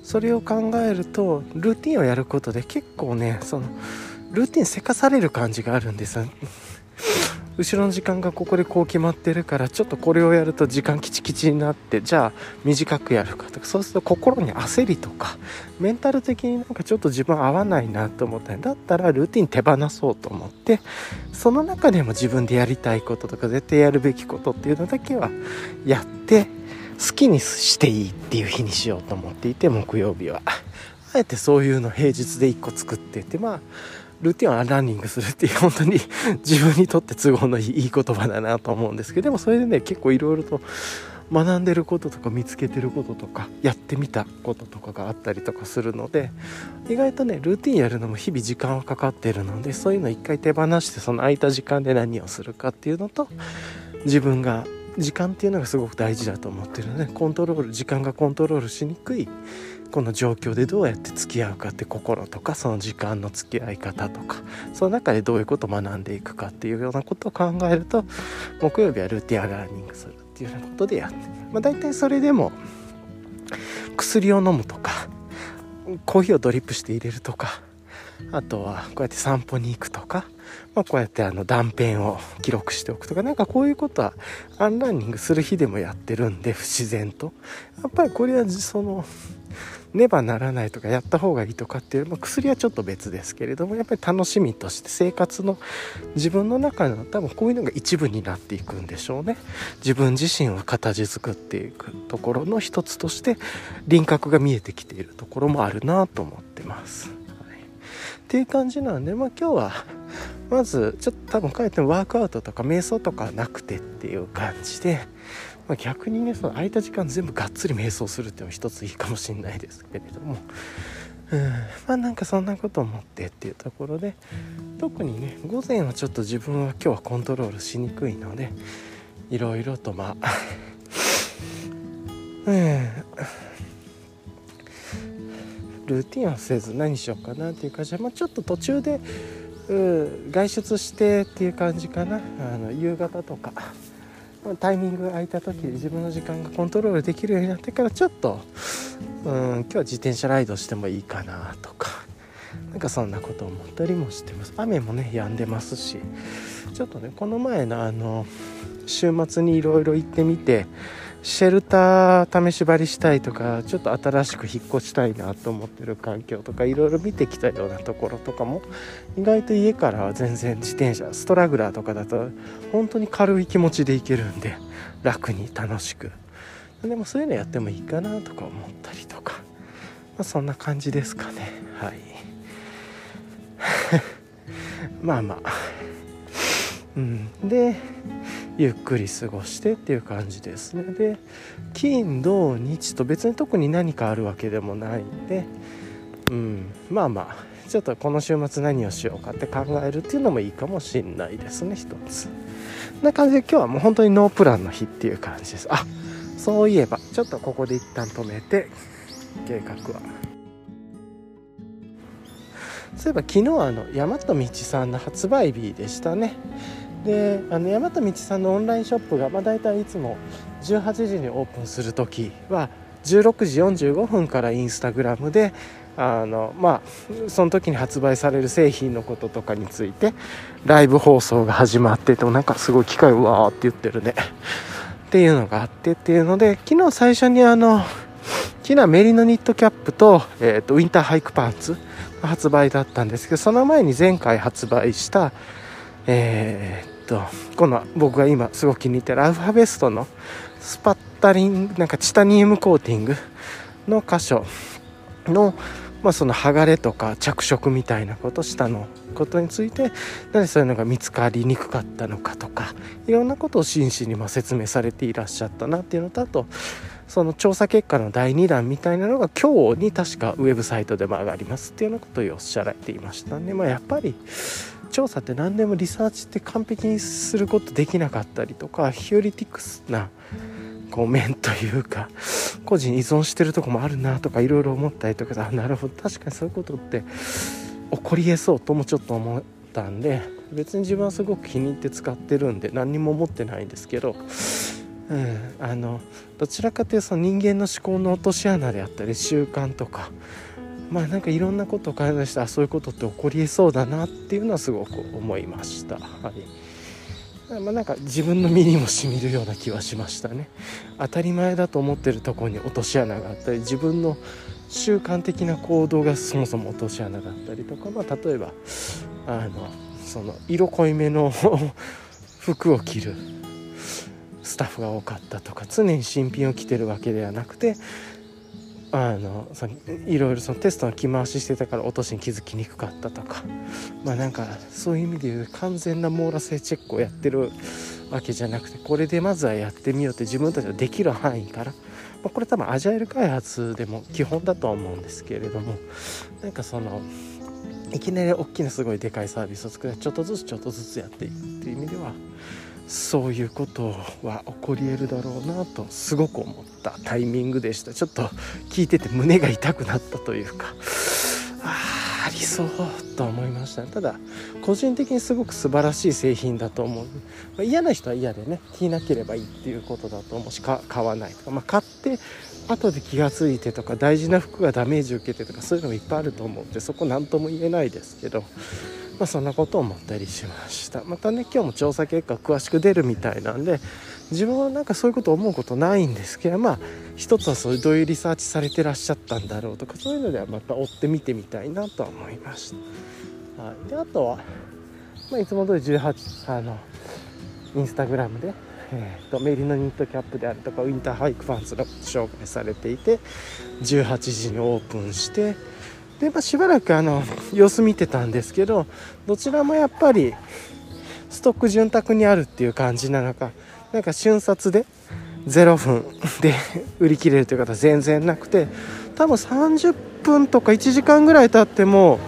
それを考えるとルーティンをやることで結構ねそのルーティンせかされる感じがあるんです後ろの時間がここでこう決まってるからちょっとこれをやると時間キチキチになってじゃあ短くやるかとかそうすると心に焦りとかメンタル的になんかちょっと自分合わないなと思っただったらルーティン手放そうと思ってその中でも自分でやりたいこととか絶対やるべきことっていうのだけはやって好きにしていいっていう日にしようと思っていて木曜日は。あえてそういうの平日で1個作っててまあルーティンはランニングするっていう本当に 自分にとって都合のいい言葉だなと思うんですけどでもそれでね結構いろいろと学んでることとか見つけてることとかやってみたこととかがあったりとかするので意外とねルーティンやるのも日々時間はかかってるのでそういうの一回手放してその空いた時間で何をするかっていうのと自分が時間っていうのがすごく大事だと思ってるのでコントロール時間がコントロールしにくいこの状況でどうやって付き合うかって心とかその時間の付き合い方とかその中でどういうことを学んでいくかっていうようなことを考えると木曜日はルーティンラーニングするっていうようなことでやってまあ大体それでも薬を飲むとかコーヒーをドリップして入れるとかあとはこうやって散歩に行くとか、まあ、こうやってあの断片を記録しておくとか何かこういうことはアンランニングする日でもやってるんで不自然と。やっぱりこれはそのねばならないとかやった方がいいとかっていう、まあ、薬はちょっと別ですけれどもやっぱり楽しみとして生活の自分の中の多分こういうのが一部になっていくんでしょうね自分自身を形作っていくところの一つとして輪郭が見えてきているところもあるなと思ってます。はい、っていう感じなんで、まあ、今日はまずちょっと多分帰ってもワークアウトとか瞑想とかなくてっていう感じでまあ、逆にねその空いた時間全部がっつり瞑想するっていうのも一ついいかもしれないですけれども。うん。まあなんかそんなこと思ってっていうところで特にね午前はちょっと自分は今日はコントロールしにくいのでいろいろとまあ うん。ルーティンはせず何しようかなっていう感じで、まあ、ちょっと途中で、うん、外出してっていう感じかな。あの夕方とか。タイミングが空いた時自分の時間がコントロールできるようになってからちょっとうん今日は自転車ライドしてもいいかなとかなんかそんなことを思ったりもしてます。雨もね止んでますしちょっとねこの前のあの週末にいろいろ行ってみてシェルター試し張りしたいとかちょっと新しく引っ越したいなと思ってる環境とかいろいろ見てきたようなところとかも意外と家からは全然自転車ストラグラーとかだと本当に軽い気持ちで行けるんで楽に楽しく。でもそういうのやってもいいかなとか思ったりとか、まあ、そんな感じですかね。はい。まあまあ。うん。でゆっくり過ごしてっていう感じですね。で金土日と別に特に何かあるわけでもないんでうん。まあまあちょっとこの週末何をしようかって考えるっていうのもいいかもしんないですね一つ。な感じで今日はもう本当にノープランの日っていう感じです。あそういえばちょっとここで一旦止めて計画は。そういえば昨日あの大和道さんの発売日でしたね。であの大和道さんのオンラインショップが、まあ、大体いつも18時にオープンする時は16時45分からインスタグラムであのまあその時に発売される製品のこととかについてライブ放送が始まっててなんかすごい機械うわーって言ってるね。っていうのがあってっていうので昨日最初にあの昨日メリノニットキャップと,、えーと、ウィンターハイクパンツ発売だったんですけどその前に前回発売したえー、とこの僕が今すごく気に入ってるアルファベストのスパッタリングなんかチタニウムコーティングの箇所のまあ、その剥がれとか着色みたいなこと下のことについてなぜそういうのが見つかりにくかったのかとかいろんなことを真摯にま説明されていらっしゃったなっていうのとあとその調査結果の第2弾みたいなのが今日に確かウェブサイトでも上がりますっていうようなことをおっしゃられていましたね。まあ、やっぱり調査って何でもリサーチって完璧にすることできなかったりとかヒューリティクスなこう面というか個人依存してるとこもあるなとかいろいろ思ったりとかあなるほど。確かにそういうことって起こりえそうともちょっと思ったんで別に自分はすごく気に入って使ってるんで何にも思ってないんですけど、うん、あのどちらかというとその人間の思考の落とし穴であったり習慣とかまあなんかいろんなことを考えしてあそういうことって起こりえそうだなっていうのはすごく思いました。はいまあ、なんか自分の身にもしみるような気はしましたね当たり前だと思ってるとこに落とし穴があったり自分の習慣的な行動がそもそも落とし穴だったりとか、まあ、例えばあのその色濃いめの 服を着るスタッフが多かったとか常に新品を着てるわけではなくてあのそのいろいろそのテストの着回ししてたから落としに気づきにくかったとか。まあなんかそういう意味で言う完全な網羅性チェックをやってるわけじゃなくてこれでまずはやってみようって自分たちのできる範囲から、まあ、これ多分アジャイル開発でも基本だとは思うんですけれども。なんかそのいきなり大きなすごいでかいサービスを作ってちょっとずつちょっとずつやっていくっていう意味ではそういうことは起こり得るだろうなとすごく思ったタイミングでした。ちょっと聞いてて胸が痛くなったというか。あありそうと思いましたただ個人的にすごく素晴らしい製品だと思う、まあ、嫌な人は嫌でね着なければいいっていうことだと思うし買わないとか、まあ、買って後で気が付いてとか大事な服がダメージ受けてとかそういうのもいっぱいあると思うんでそこ何とも言えないですけどまあ、そんなことを思ったりしました。またね今日も調査結果詳しく出るみたいなんで自分はなんかそういうこと思うことないんですけどまあ一つはそういうどういうリサーチされてらっしゃったんだろうとかそういうのではまた追って見てみたいなとは思いました、はい、であとは、まあ、いつも通り18あのインスタグラムで、えーと、メリノニットキャップであるとかウィンターハイクパンツの紹介されていて18時にオープンしてで、まあ、しばらくあの 様子見てたんですけどどちらもやっぱりストック潤沢にあるっていう感じなのかなんか瞬殺で0分で 売り切れるという方全然なくて多分30分とか1時間ぐらい経っても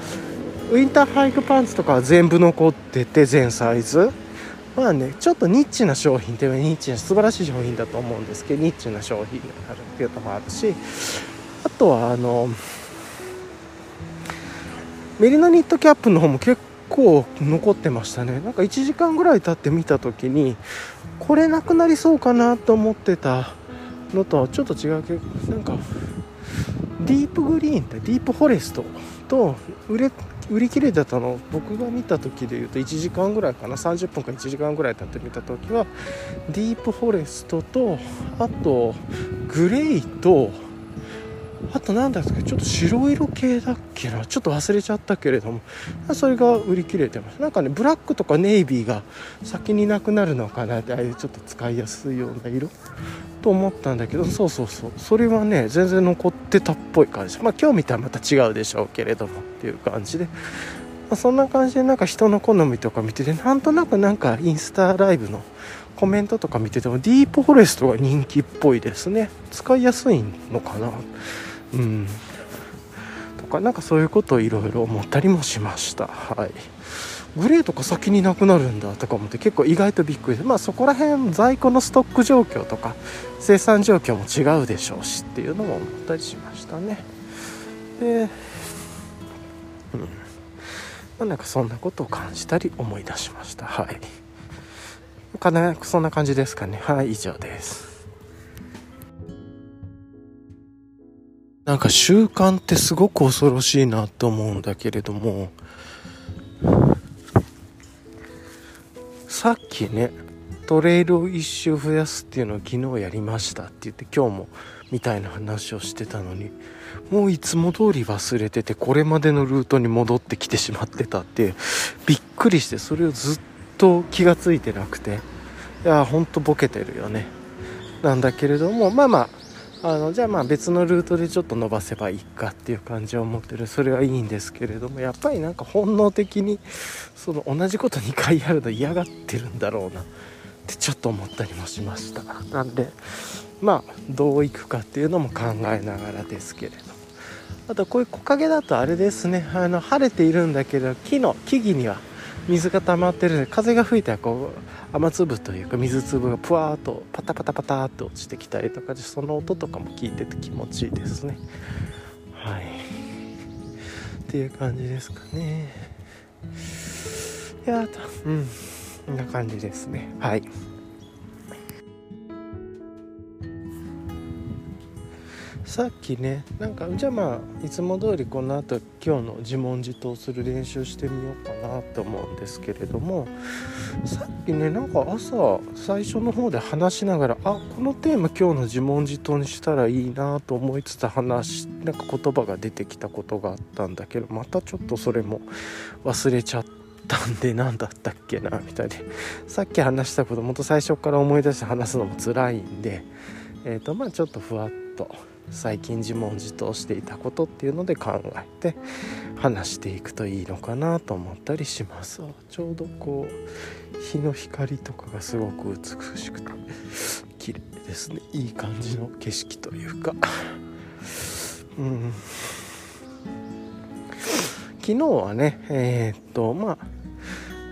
ウィンターハイクパンツとかは全部残ってて全サイズ。まあねちょっとニッチな商品っていうニッチな素晴らしい商品だと思うんですけどニッチな商品があるっていうのもあるしあとはあのメリノニットキャップの方も結構残ってましたね。なんか1時間ぐらい経って見た時にこれなくなりそうかなと思ってたのとはちょっと違うけどなんかディープグリーンってディープフォレストと売れ売り切れてたの僕が見た時でいうと1時間ぐらいかな30分か1時間ぐらい経って見た時はディープフォレストとあとグレイとあと何だっけちょっと白色系だっけなちょっと忘れちゃったけれどもそれが売り切れてます。なんかねブラックとかネイビーが先になくなるのかなってああいうちょっと使いやすいような色？と思ったんだけどそうそうそう。それはね全然残ってたっぽい感じ。まあ今日見たらまた違うでしょうけれどもっていう感じで、ま、そんな感じでなんか人の好みとか見ててなんとなくなんかインスタライブのコメントとか見ててもディープフォレストが人気っぽいですね。使いやすいのかな。うん。とかなんかそういうことをいろいろ思ったりもしました。はい。グレーとか先になくなるんだとか思って結構意外とびっくりでまあそこら辺在庫のストック状況とか生産状況も違うでしょうしっていうのも思ったりしましたね。でうん。まあなんかそんなことを感じたり思い出しました。はい。かなそんな感じですかね。はい以上です。なんか習慣ってすごく恐ろしいなと思うんだけれどもさっきねトレイルを一周増やすっていうのを昨日やりましたって言って今日もみたいな話をしてたのにもういつも通り忘れててこれまでのルートに戻ってきてしまってたってびっくりしてそれをずっと気が付いてなくていやほんとボケてるよね。なんだけれどもまあまああのじゃあまあ別のルートでちょっと伸ばせばいいかっていう感じを持ってる。それはいいんですけれどもやっぱりなんか本能的にその同じこと2回やるの嫌がってるんだろうなってちょっと思ったりもしました。なんでまあどういくかっていうのも考えながらですけれどあとこういう木陰だとあれですね。あの晴れているんだけど木の木々には水が溜まってるので風が吹いたらこう雨粒というか水粒がぷわーっとパタパタパタっと落ちてきたりとかでその音とかも聞いてて気持ちいいですね。はい。っていう感じですかね。いやうん。こんな感じですね。はい。さっきねなんかじゃあまあいつも通りこの後今日の自問自答する練習してみようかなと思うんですけれどもさっきねなんか朝最初の方で話しながらあこのテーマ今日の自問自答にしたらいいなと思いつつ話なんか言葉が出てきたことがあったんだけどまたちょっとそれも忘れちゃったんで何だったっけなみたいで。さっき話したこともっと最初から思い出して話すのも辛いんでえっ、ー、とまあちょっとふわっと最近自問自答していたことっていうので考えて話していくといいのかなと思ったりします。ちょうどこう日の光とかがすごく美しくて綺麗ですね。いい感じの景色というか。うん。昨日はねえー、っとまあ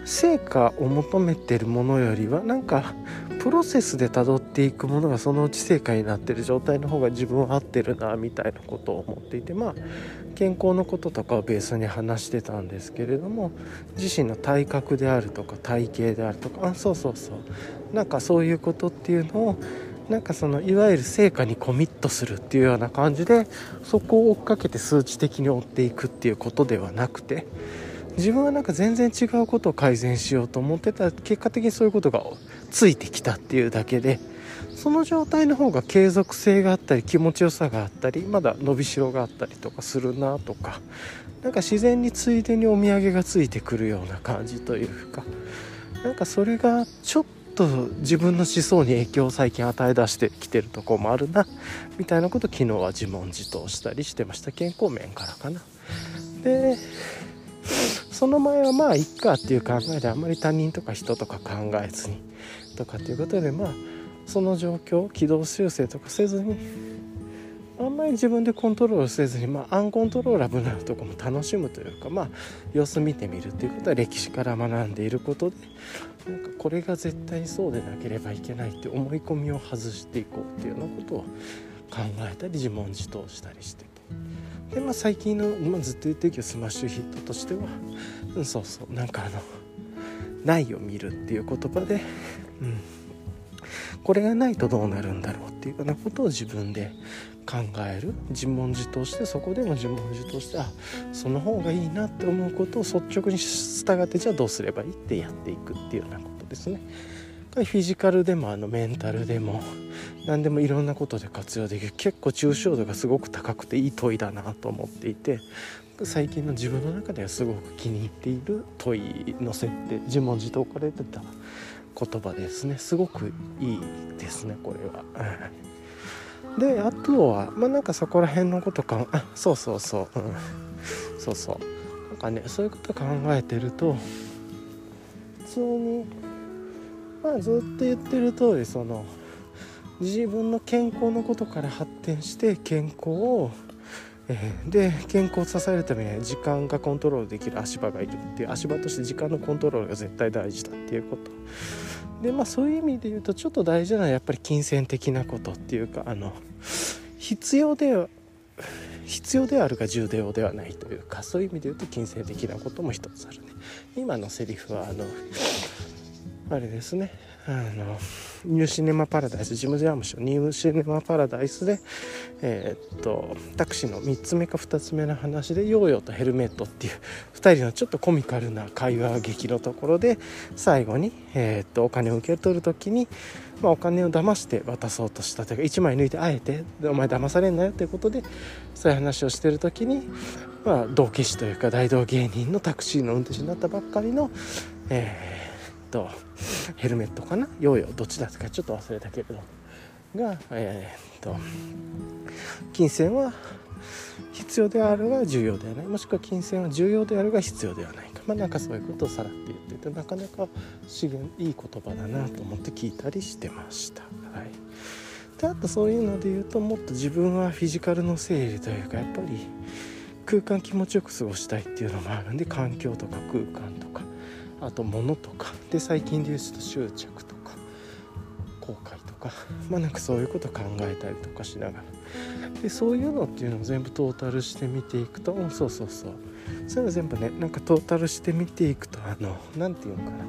成果を求めてるものよりはなんかプロセスでたどっていくものがそのうち正解になってる状態の方が自分は合ってるなみたいなことを思っていてまあ健康のこととかをベースに話してたんですけれども自身の体格であるとか体型であるとかあそうそうそうなんかそういうことっていうのをなんかそのいわゆる成果にコミットするっていうような感じでそこを追っかけて数値的に追っていくっていうことではなくて自分はなんか全然違うことを改善しようと思ってた結果的にそういうことがついてきたっていうだけでその状態の方が継続性があったり気持ちよさがあったりまだ伸びしろがあったりとかするなとかなんか自然についでにお土産がついてくるような感じというかなんかそれがちょっと自分の思想に影響を最近与え出してきてるとこもあるなみたいなこと昨日は自問自答したりしてました。健康面からかな。でその前はまあいっかっていう考えであんまり他人とか人とか考えずにとかっていうことでまあその状況軌道修正とかせずにあんまり自分でコントロールせずに、まあ、アンコントローラブなとこも楽しむというか、まあ、様子見てみるっていうことは歴史から学んでいることでなんかこれが絶対そうでなければいけないって思い込みを外していこうっていうようなことを考えたり自問自答したりして。で、まあ、最近の、まあ、ずっと言ってるけどスマッシュヒットとしては、うん、そうそうなんかあの「ない」を見るっていう言葉で、うん、これがないとどうなるんだろうっていうようなことを自分で考える自問自答してそこでも自問自答してあその方がいいなって思うことを率直に従ってじゃあどうすればいいってやっていくっていうようなことですね。フィジカルでもあのメンタルでも何でもいろんなことで活用できる。結構抽象度がすごく高くていい問いだなと思っていて最近の自分の中ではすごく気に入っている問いの設定自問自答から出た言葉ですね。すごくいいですねこれは。であとはまあなんかそこら辺のことかあそうそうそう、うん、そうそう。なんかねそういうこと考えてると普通にまあずっと言ってる通りその自分の健康のことから発展して健康を、えー、で健康を支えるために時間がコントロールできる足場がいるっていう足場として時間のコントロールが絶対大事だっていうこと。でまあそういう意味で言うとちょっと大事なのはやっぱり金銭的なことっていうかあの必要では必要であるが重要ではないというかそういう意味で言うと金銭的なことも一つあるね。今のセリフはあのあれですね。あのニューシネマパラダイス。ジム・ジャームショニューシネマパラダイスで、えー、っとタクシーの3つ目か2つ目の話でヨーヨーとヘルメットっていう2人のちょっとコミカルな会話劇のところで最後に、えー、っとお金を受け取る時に、まあ、お金を騙して渡そうとしたというか1枚抜いてあえてお前騙されんなよっていうことでそういう話をしてる時に、まあ、同期師というか大道芸人のタクシーの運転手になったばっかりの、えーとヘルメットかな？ヨーヨーどっちだったかちょっと忘れたけれど。がえー、っと金銭は必要であるが重要ではない。もしくは金銭は重要であるが必要ではないか。まあなんかそういうことをさらって言っててなかなか資源いい言葉だなと思って聞いたりしてました。はい。であとそういうので言うともっと自分はフィジカルの整理というかやっぱり空間気持ちよく過ごしたいっていうのもあるんで環境とか空間とか。あと物とか。で最近で言うと執着とか後悔とか。まあなんかそういうこと考えたりとかしながら。でそういうのっていうのを全部トータルして見ていくとそうそうそう。そういうの全部ねなんかトータルして見ていくとあの何て言うのかな。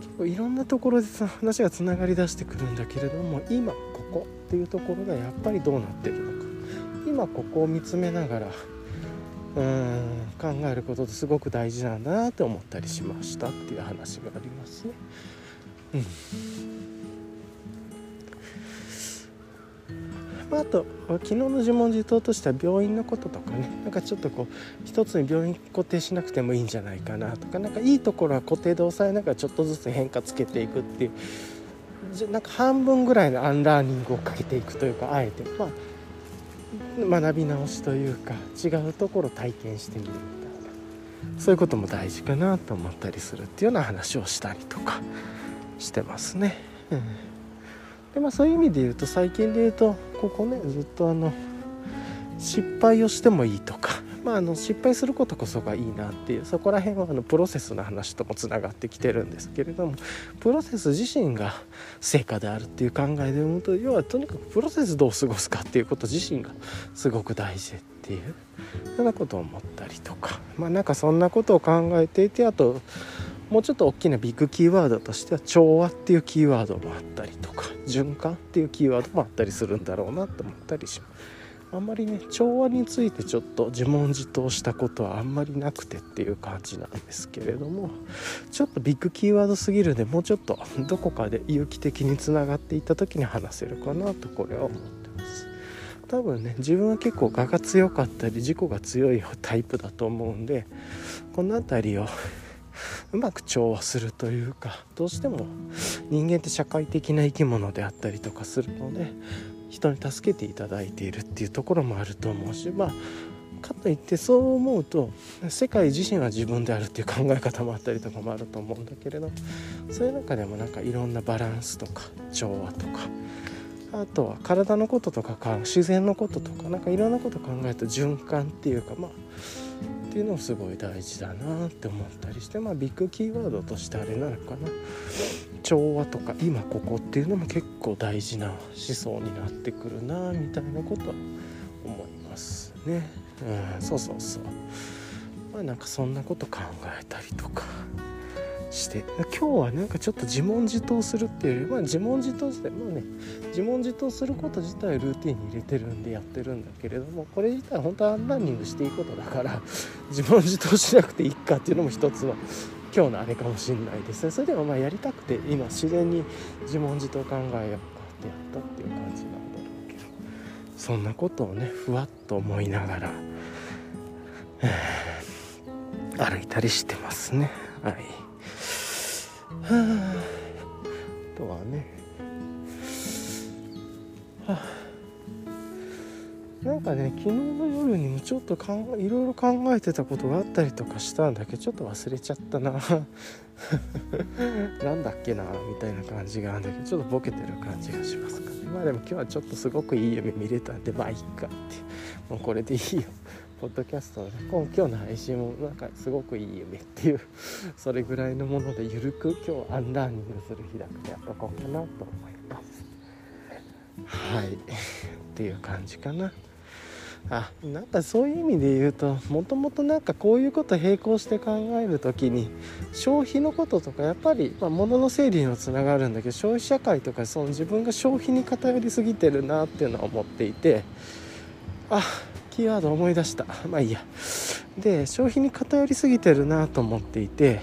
結構いろんなところで話がつながりだしてくるんだけれども今ここっていうところがやっぱりどうなってるのか。今ここを見つめながらうん。考えることってすごく大事なんだなって思ったりしましたっていう話がありますね。うん。まあ、あと昨日の自問自答としては病院のこととかね。なんかちょっとこう一つに病院固定しなくてもいいんじゃないかなとか。なんかいいところは固定で抑えながらちょっとずつ変化つけていくっていう。じゃなんか半分ぐらいの unlearning をかけていくというかあえて。まあ学び直しというか違うところ体験してみるみたいなそういうことも大事かなと思ったりするっていうような話をしたりとかしてますね。うん、でまあそういう意味で言うと最近で言うとここねずっとあの失敗をしてもいいとかまあ、あの失敗することこそがいいなっていうそこら辺はあのプロセスの話ともつながってきてるんですけれどもプロセス自身が成果であるっていう考えで読むと要はとにかくプロセスどう過ごすかっていうこと自身がすごく大事っていうようなことを思ったりとかまあなんかそんなことを考えていてあともうちょっと大きなビッグキーワードとしては調和っていうキーワードもあったりとか循環っていうキーワードもあったりするんだろうなと思ったりします。あんまりね調和についてちょっと自問自答したことはあんまりなくてっていう感じなんですけれどもちょっとビッグキーワードすぎるんでもうちょっとどこかで有機的につながっていった時に話せるかなとこれは思ってます。多分ね自分は結構我が強かったり自己が強いタイプだと思うんでこの辺りを うまく調和するというかどうしても人間って社会的な生き物であったりとかするので人に助けていただいているっていうところもあると思うしまあかといってそう思うと世界自身は自分であるっていう考え方もあったりとかもあると思うんだけれどそういう中でもなんかいろんなバランスとか調和とかあとは体のこととか自然のこととか何かいろんなこと考えると循環っていうかまあっていうのをすごい大事だなって思ったりしてまあビッグキーワードとしてあれなのかな。調和とか今ここっていうのも結構大事な思想になってくるなみたいなことは思いますね。うん、そうそうそう。まあなんかそんなこと考えたりとか。して今日はなんかちょっと自問自答するっていうよりまあ自問自答してまあね自問自答すること自体ルーティンに入れてるんでやってるんだけれどもこれ自体本当はランニングしていいことだから 自問自答しなくていいかっていうのも一つの今日のあれかもしれないですねそれでもまあやりたくて今自然に自問自答考えようかってやったっていう感じなんだろうけどそんなことをねふわっと思いながら歩いたりしてますねはい。あ。とはね。はあ。なんかね昨日の夜にもちょっと考いろいろ考えてたことがあったりとかしたんだけどちょっと忘れちゃったな。なんだっけなみたいな感じがあるんだけどちょっとボケてる感じがしますかね。まあでも今日はちょっとすごくいい夢見れたんでまあいっかってもうこれでいいよ。ポッドキャストね今今日の配信もなんかすごくいい夢っていうそれぐらいのものでゆるく今日 unlearning する日だからやっとこうかなと思います。はい。っていう感じかな。あなんかそういう意味で言うともともとなんかこういうこと並行して考える時に消費のこととかやっぱり、まあ、物の整理にもつながるんだけど消費社会とかその自分が消費に偏りすぎてるなっていうのは思っていてあキーワード思い出した。まあいいや。で消費に偏りすぎてるなと思っていて。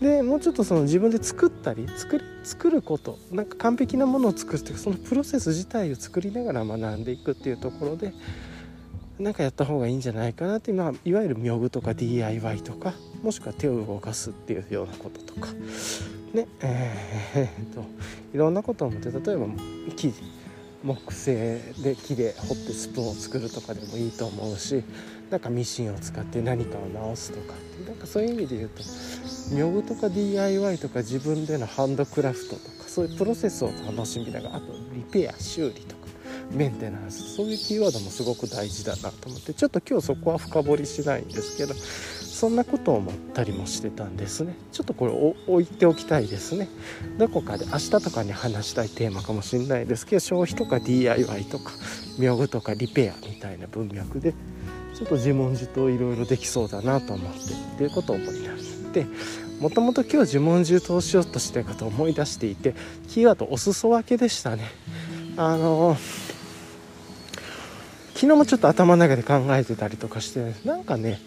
でもうちょっとその自分で作ったり作る作ることなんか完璧なものを作ってそのプロセス自体を作りながら学んでいくっていうところでなんかやった方がいいんじゃないかなって今いわゆる妙具とか DIY とかもしくは手を動かすっていうようなこととか。ねえー、っといろんなことを思って例えば生地木製で木で彫ってスプーンを作るとかでもいいと思うしなんかミシンを使って何かを直すとかってなんかそういう意味で言うと妙具とか DIY とか自分でのハンドクラフトとかそういうプロセスを楽しみながらあとリペア修理とかメンテナンスそういうキーワードもすごく大事だなと思ってちょっと今日そこは深掘りしないんですけどそんなことを思ったりもしてたんですね。ちょっとこれを置いておきたいですね。どこかで明日とかに話したいテーマかもしれないですけど消費とか DIY とか妙具とかリペアみたいな文脈でちょっと自問自答いろいろできそうだなと思ってっていうことを思い出してもともと今日自問自答しようとしてるかと思い出していてキーワードお裾分けでしたね。あのー、昨日もちょっと頭の中で考えてたりとかしてなんかね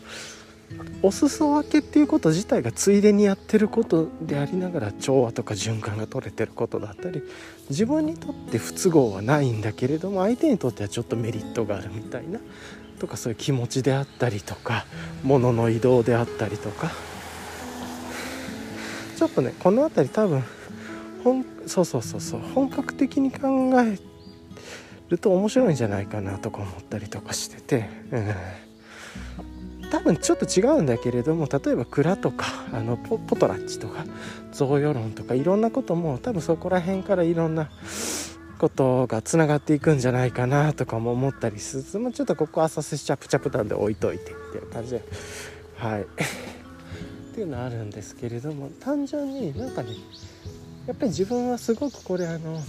お裾分けっていうこと自体がついでにやってることでありながら調和とか循環が取れてることだったり自分にとって不都合はないんだけれども相手にとってはちょっとメリットがあるみたいなとかそういう気持ちであったりとか物の移動であったりとか。ちょっとねこの辺り多分本そうそうそうそう本格的に考えると面白いんじゃないかなとか思ったりとかしてて、うん、多分ちょっと違うんだけれども例えば蔵とかあのポポトラッチとか贈与論とかいろんなことも多分そこら辺からいろんなことがつながっていくんじゃないかなとかも思ったりしつつもちょっとここは浅瀬チャプチャプなんで置いといてっていう感じで。はい。っていうのあるんですけれども単純になんかねやっぱり自分はすごくこれあの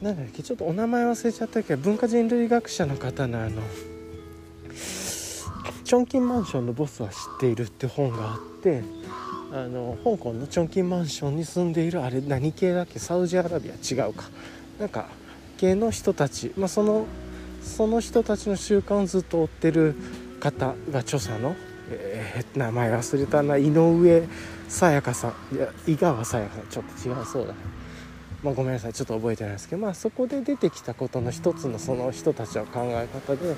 なんだっけちょっとお名前忘れちゃったけど文化人類学者の方のあのチョンキンマンションのボスは知っているって本があってあの香港のチョンキンマンションに住んでいるあれ何系だっけ？サウジアラビア違うか。なんか系の人たち、まあ、そのその人たちの習慣をずっと追ってる方が著者の、えー、名前忘れたな。井上さやかさん。いや井川さやかさん。ちょっと違うそうだ。ねまあ、ごめんなさい。ちょっと覚えてないですけど、まあ、そこで出てきたことの一つのその人たちの考え方で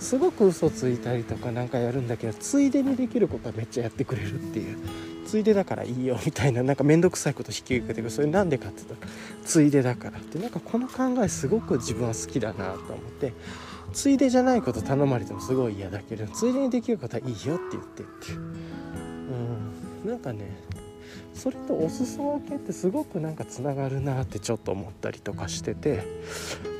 すごく嘘ついたりとかなんかやるんだけどついでにできることはめっちゃやってくれるっていう。ついでだからいいよみたいななんか面倒くさいこと引き受けてくる。それなんでかって言ったらついでだからってなんかこの考えすごく自分は好きだなと思って。ついでじゃないこと頼まれてもすごい嫌だけどついでにできることはいいよって言ってっていう。うん。なんかねそれとお裾分けってすごくなんかつながるなってちょっと思ったりとかしてて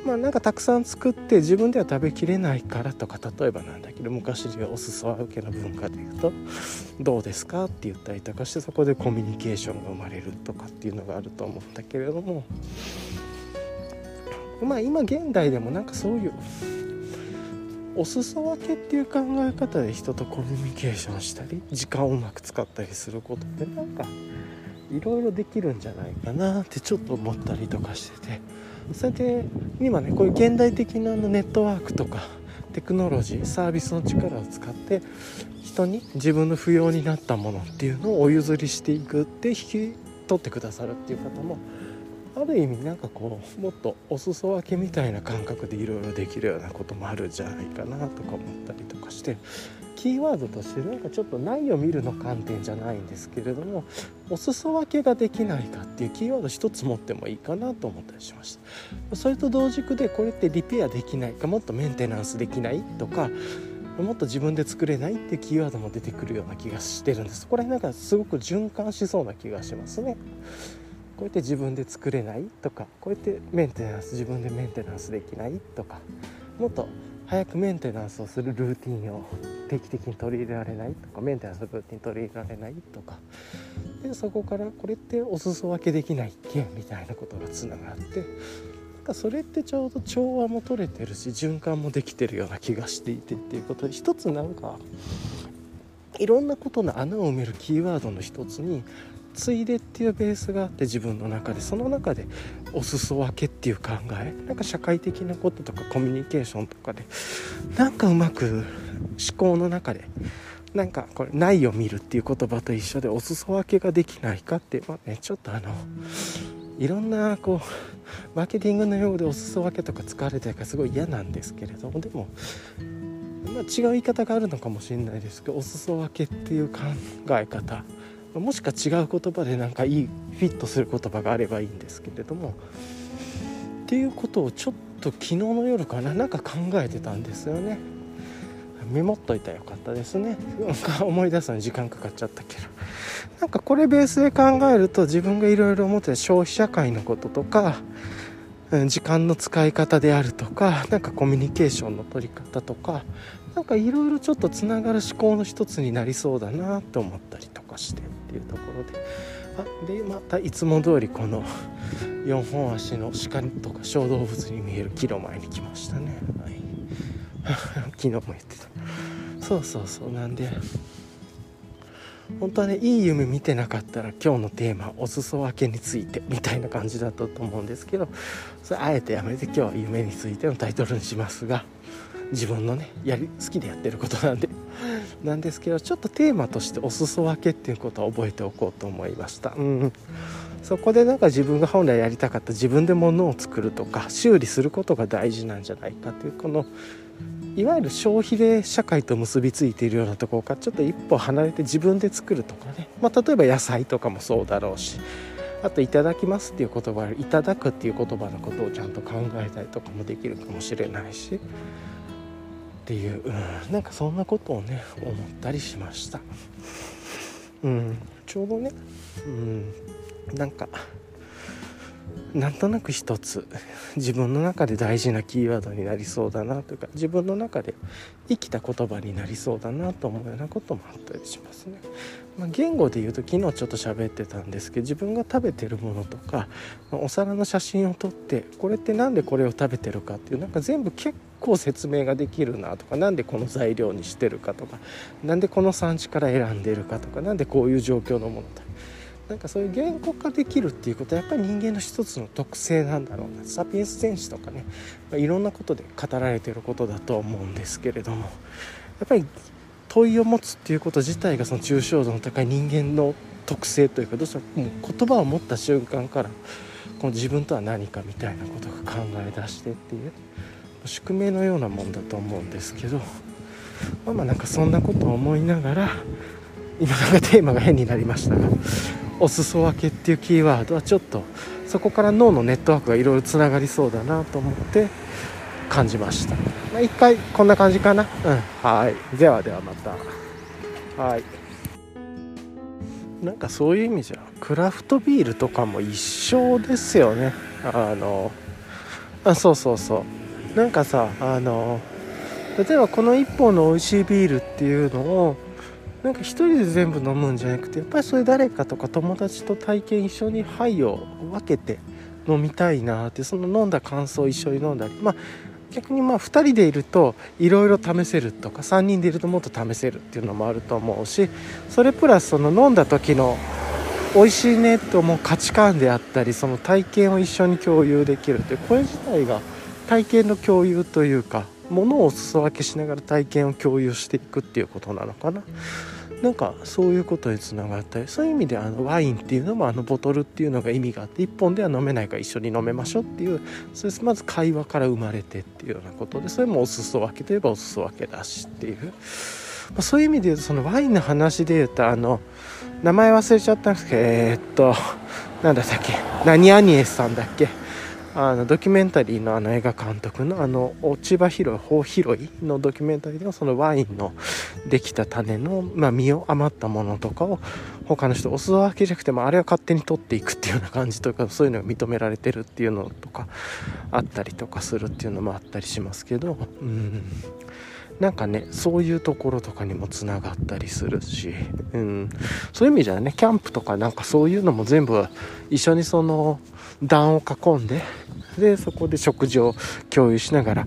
まあなんかたくさん作って自分では食べきれないからとか例えばなんだけど昔ではお裾分けの文化でいうと「どうですか?」って言ったりとかしてそこでコミュニケーションが生まれるとかっていうのがあると思うんだけれどもまあ今現代でもなんかそういうお裾分けっていう考え方で人とコミュニケーションしたり時間をうまく使ったりすることってなんかいろいろできるんじゃないかなってちょっと思ったりとかしててそれで今ねこういう現代的なネットワークとかテクノロジーサービスの力を使って人に自分の不要になったものっていうのをお譲りしていくって引き取ってくださるっていう方もある意味なんかこうもっとお裾分けみたいな感覚でいろいろできるようなこともあるんじゃないかなとか思ったりとかしてキーワードとしてなんかちょっと何を見るの観点じゃないんですけれどもお裾分けができないかっていうキーワード一つ持ってもいいかなと思ったりしました。それと同軸でこれってリペアできないかもっとメンテナンスできないとかもっと自分で作れないっていうキーワードも出てくるような気がしてるんです。これなんかすごく循環しそうな気がしますね。こうやって自分で作れないとかこうやってメンテナンス自分でメンテナンスできないとかもっと早くメンテナンスをするルーティンを定期的に取り入れられないとかメンテナンスのルーティン取り入れられないとかでそこからこれってお裾分けできないっけみたいなことがつながってなんかそれってちょうど調和も取れてるし循環もできてるような気がしていてっていうことで一つなんかいろんなことの穴を埋めるキーワードの一つについでっていうベースがあって自分の中でその中でお裾分けっていう考えなんか社会的なこととかコミュニケーションとかでなんかうまく思考の中でなんかこれ「ない」を見るっていう言葉と一緒でお裾分けができないかってまあねちょっとあのいろんなこうマーケティングの用語でお裾分けとか使われてるからすごい嫌なんですけれどもでもまあ、違う言い方があるのかもしれないですけどお裾分けっていう考え方もしか違う言葉でなんかいいフィットする言葉があればいいんですけれどもっていうことをちょっと昨日の夜かななんか考えてたんですよね。メモっといたらよかったですね。思い出すのに時間かかっちゃったけど。なんかこれベースで考えると自分がいろいろ思ってた消費社会のこととか時間の使い方であるとかなんかコミュニケーションの取り方とかなんかいろいろちょっとつながる思考の一つになりそうだなと思ったりとかして。っていうところで。あでまたいつも通りこの4本足の鹿とか小動物に見える木の前に来ましたね、はい、昨日も言ってた。そうそうそう。なんで。本当はねいい夢見てなかったら今日のテーマお裾分けについてみたいな感じだったと思うんですけどそれあえてやめて今日は夢についてのタイトルにしますが。自分のねやり好きでやってることなんで。なんですけどちょっとテーマとしてお裾分けっていうことは覚えておこうと思いました。うんそこでなんか自分が本来やりたかった自分で物を作るとか修理することが大事なんじゃないかというこのいわゆる消費で社会と結びついているようなところからちょっと一歩離れて自分で作るとかね、まあ、例えば野菜とかもそうだろうしあと「いただきます」っていう言葉いただくっていう言葉のことをちゃんと考えたりとかもできるかもしれないしっていう、うん、なんかそんなことをね思ったりしました。うん、ちょうどね、うん、なんかなんとなく一つ自分の中で大事なキーワードになりそうだなというか自分の中で生きた言葉になりそうだなと思うようなこともあったりしますね。まあ、言語で言うと昨日ちょっと喋ってたんですけど自分が食べてるものとか、まあ、お皿の写真を撮ってこれって何でこれを食べてるかっていうなんか全部結構説明ができるなとか何でこの材料にしてるかとか何でこの産地から選んでるかとか何でこういう状況のものだなんかそういう言語化できるっていうことはやっぱり人間の一つの特性なんだろうな。サピエンス戦士とかね、まあ、いろんなことで語られてることだと思うんですけれどもやっぱり問いを持つっていうこと自体がその抽象度の高い人間の特性というかどうしてももう言葉を持った瞬間からこの自分とは何かみたいなことが考え出してっていう。宿命のようなもんだと思うんですけどまあまあなんかそんなことを思いながら今なんかテーマが変になりましたがお裾分けっていうキーワードはちょっとそこから脳のネットワークがいろいろつながりそうだなと思って感じました、まあ、一回こんな感じかな。うん。はい。ではではまた。はい。なんかそういう意味じゃクラフトビールとかも一緒ですよね。あのあそうそうそうなんかさあの例えばこの1本の美味しいビールっていうのをなんか一人で全部飲むんじゃなくてやっぱりそれ誰かとか友達と体験一緒に杯を分けて飲みたいなってその飲んだ感想を一緒に飲んだりまあ逆にまあ2人でいるといろいろ試せるとか3人でいるともっと試せるっていうのもあると思うしそれプラスその飲んだ時の美味しいねと思う価値観であったりその体験を一緒に共有できるというこれ自体が体験の共有というかものをお裾分けしながら体験を共有していくっていうことなのかな。なんかそういうことにつながったりそういう意味であのワインっていうのもあのボトルっていうのが意味があって1本では飲めないから一緒に飲めましょうっていうそれまず会話から生まれてっていうようなことでそれもお裾分けといえばお裾分けだしっていう、まあ、そういう意味で言うとそのワインの話で言うとあの名前忘れちゃったんですけどえー、っと何だったっけ？何アニエスさんだっけ？あのドキュメンタリーのあの映画監督のあの落ち葉拾い穂拾いのドキュメンタリーではそのワインのできた種の、まあ、実を余ったものとかを他の人お裾分けじゃなくてもあれは勝手に取っていくっていうような感じというかそういうのが認められてるっていうのとかあったりとかするっていうのもあったりしますけどうん。なんかねそういうところとかにもつながったりするし、うん、そういう意味じゃねキャンプとかなんかそういうのも全部一緒にその段を囲んででそこで食事を共有しながら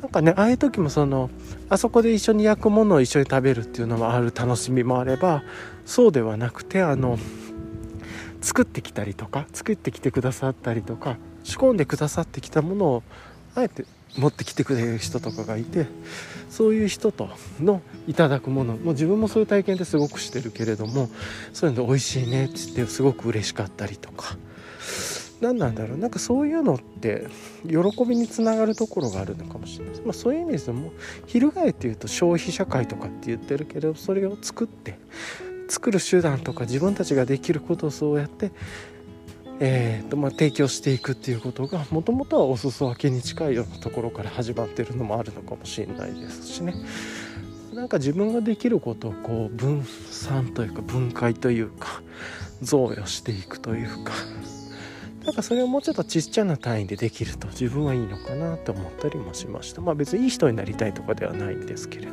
なんかねああいう時もそのあそこで一緒に焼くものを一緒に食べるっていうのもある楽しみもあればそうではなくてあの作ってきたりとか作ってきてくださったりとか仕込んでくださってきたものをあえて持ってきてくれる人とかがいてそういう人とのいただくものもう自分もそういう体験ってすごくしてるけれどもそういうので美味しいねって言ってすごく嬉しかったりとか何なんだろう。なんかそういうのって喜びにつながるところがあるのかもしれない、まあ、そういう意味ですとも翻っていうと消費社会とかって言ってるけどそれを作って作る手段とか自分たちができることをそうやってえーとまあ、提供していくっていうことがもともとはお裾分けに近いようなところから始まってるのもあるのかもしれないですしね。なんか自分ができることをこう分散というか分解というか贈与していくというか。なんかそれをもうちょっとちっちゃな単位でできると自分はいいのかなと思ったりもしました。まあ別にいい人になりたいとかではないんですけれど。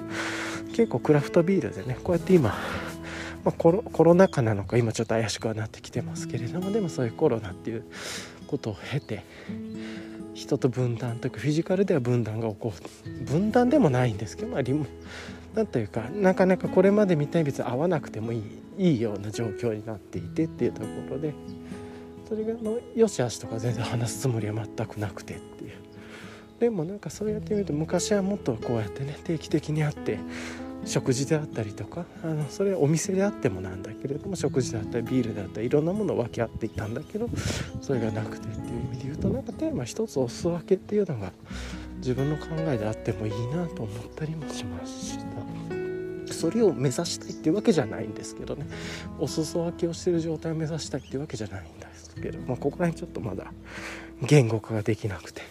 結構クラフトビールでねこうやって今まあ、コロコロナ禍なのか今ちょっと怪しくはなってきてますけれどもでもそういうコロナっていうことを経て人と分断というかフィジカルでは分断が起こる。分断でもないんですけど、まあ、リモなんというかなかなかこれまでみたいに別に会わなくてもいいいいような状況になっていてっていうところでそれがのよしあしとか全然話すつもりは全くなくてっていう。でもなんかそうやってみると昔はもっとこうやってね定期的に会って食事であったりとかあのそれはお店であってもなんだけれども食事であったりビールであったりいろんなものを分け合っていたんだけどそれがなくてっていう意味で言うとなんかテーマ一つお裾分けっていうのが自分の考えであってもいいなと思ったりもしました。それを目指したいっていうわけじゃないんですけどね。お裾分けをしてる状態を目指したいっていうわけじゃないんけど、まあ、ここら辺ちょっとまだ言語化ができなくて。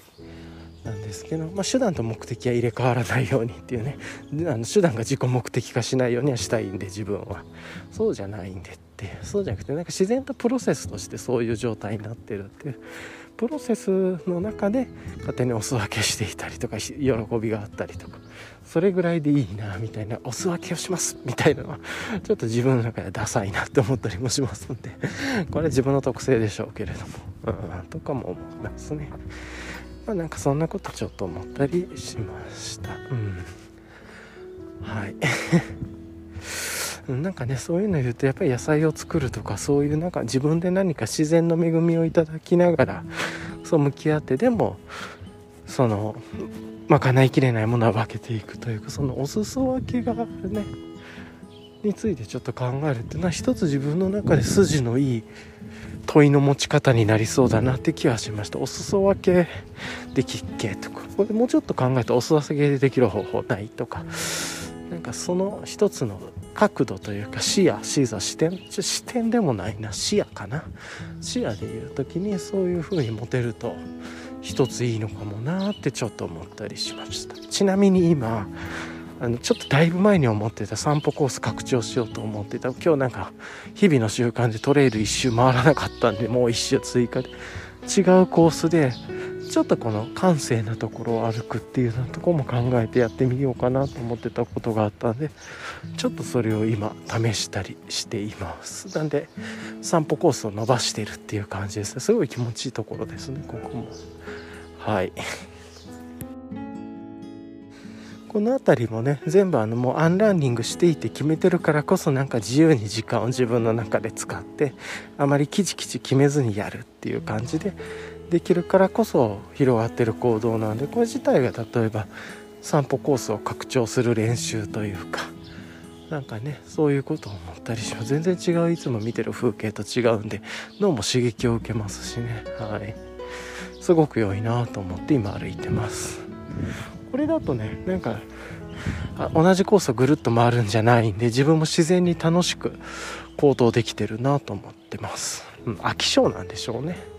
なんですけど、まあ、手段と目的は入れ替わらないようにっていうね。あの手段が自己目的化しないようにはしたいんで自分は。そうじゃないんでってそうじゃなくてなんか自然とプロセスとしてそういう状態になってるっていう。プロセスの中で勝手にお裾分けしていたりとか喜びがあったりとか。それぐらいでいいなみたいなお裾分けをしますみたいなのはちょっと自分の中ではダサいなって思ったりもしますんでこれ自分の特性でしょうけれども、うん、とかも思いますね。まあなんかそんなことちょっと思ったりしました。うん。はい。なんかねそういうの言うとやっぱり野菜を作るとかそういうなんか自分で何か自然の恵みをいただきながらそう向き合ってでもその賄いきれないものは分けていくというかそのお裾分けがね。についてちょっと考えるっていうのは一つ自分の中で筋のいい問いの持ち方になりそうだなって気はしました。お裾分けできっけとか。これもうちょっと考えてお裾分けでできる方法ないとか。なんかその一つの角度というか視野視座視点視点でもないな。視野かな。視野でいう時にそういう風に持てると一ついいのかもなってちょっと思ったりしました。ちなみに今あのちょっとだいぶ前に思ってた散歩コース拡張しようと思ってた。今日なんか日々の習慣でトレイル一周回らなかったんでもう一周追加で。違うコースでちょっとこの閑静なところを歩くっていうようなとこも考えてやってみようかなと思ってたことがあったんでちょっとそれを今試したりしています。なんで散歩コースを伸ばしてるっていう感じですすごい気持ちいいところですねここも。はい。この辺りもね全部あのもうアンランニングしていて決めてるからこそなんか自由に時間を自分の中で使ってあまりキチキチ決めずにやるっていう感じでできるからこそ広がってる行動なんでこれ自体が例えば散歩コースを拡張する練習というかなんかねそういうことを思ったりします。全然違ういつも見てる風景と違うんで脳も刺激を受けますしね。はい。すごく良いなと思って今歩いてます。これだとねなんか同じコースをぐるっと回るんじゃないんで自分も自然に楽しく行動できてるなと思ってます、うん、飽き性なんでしょうね。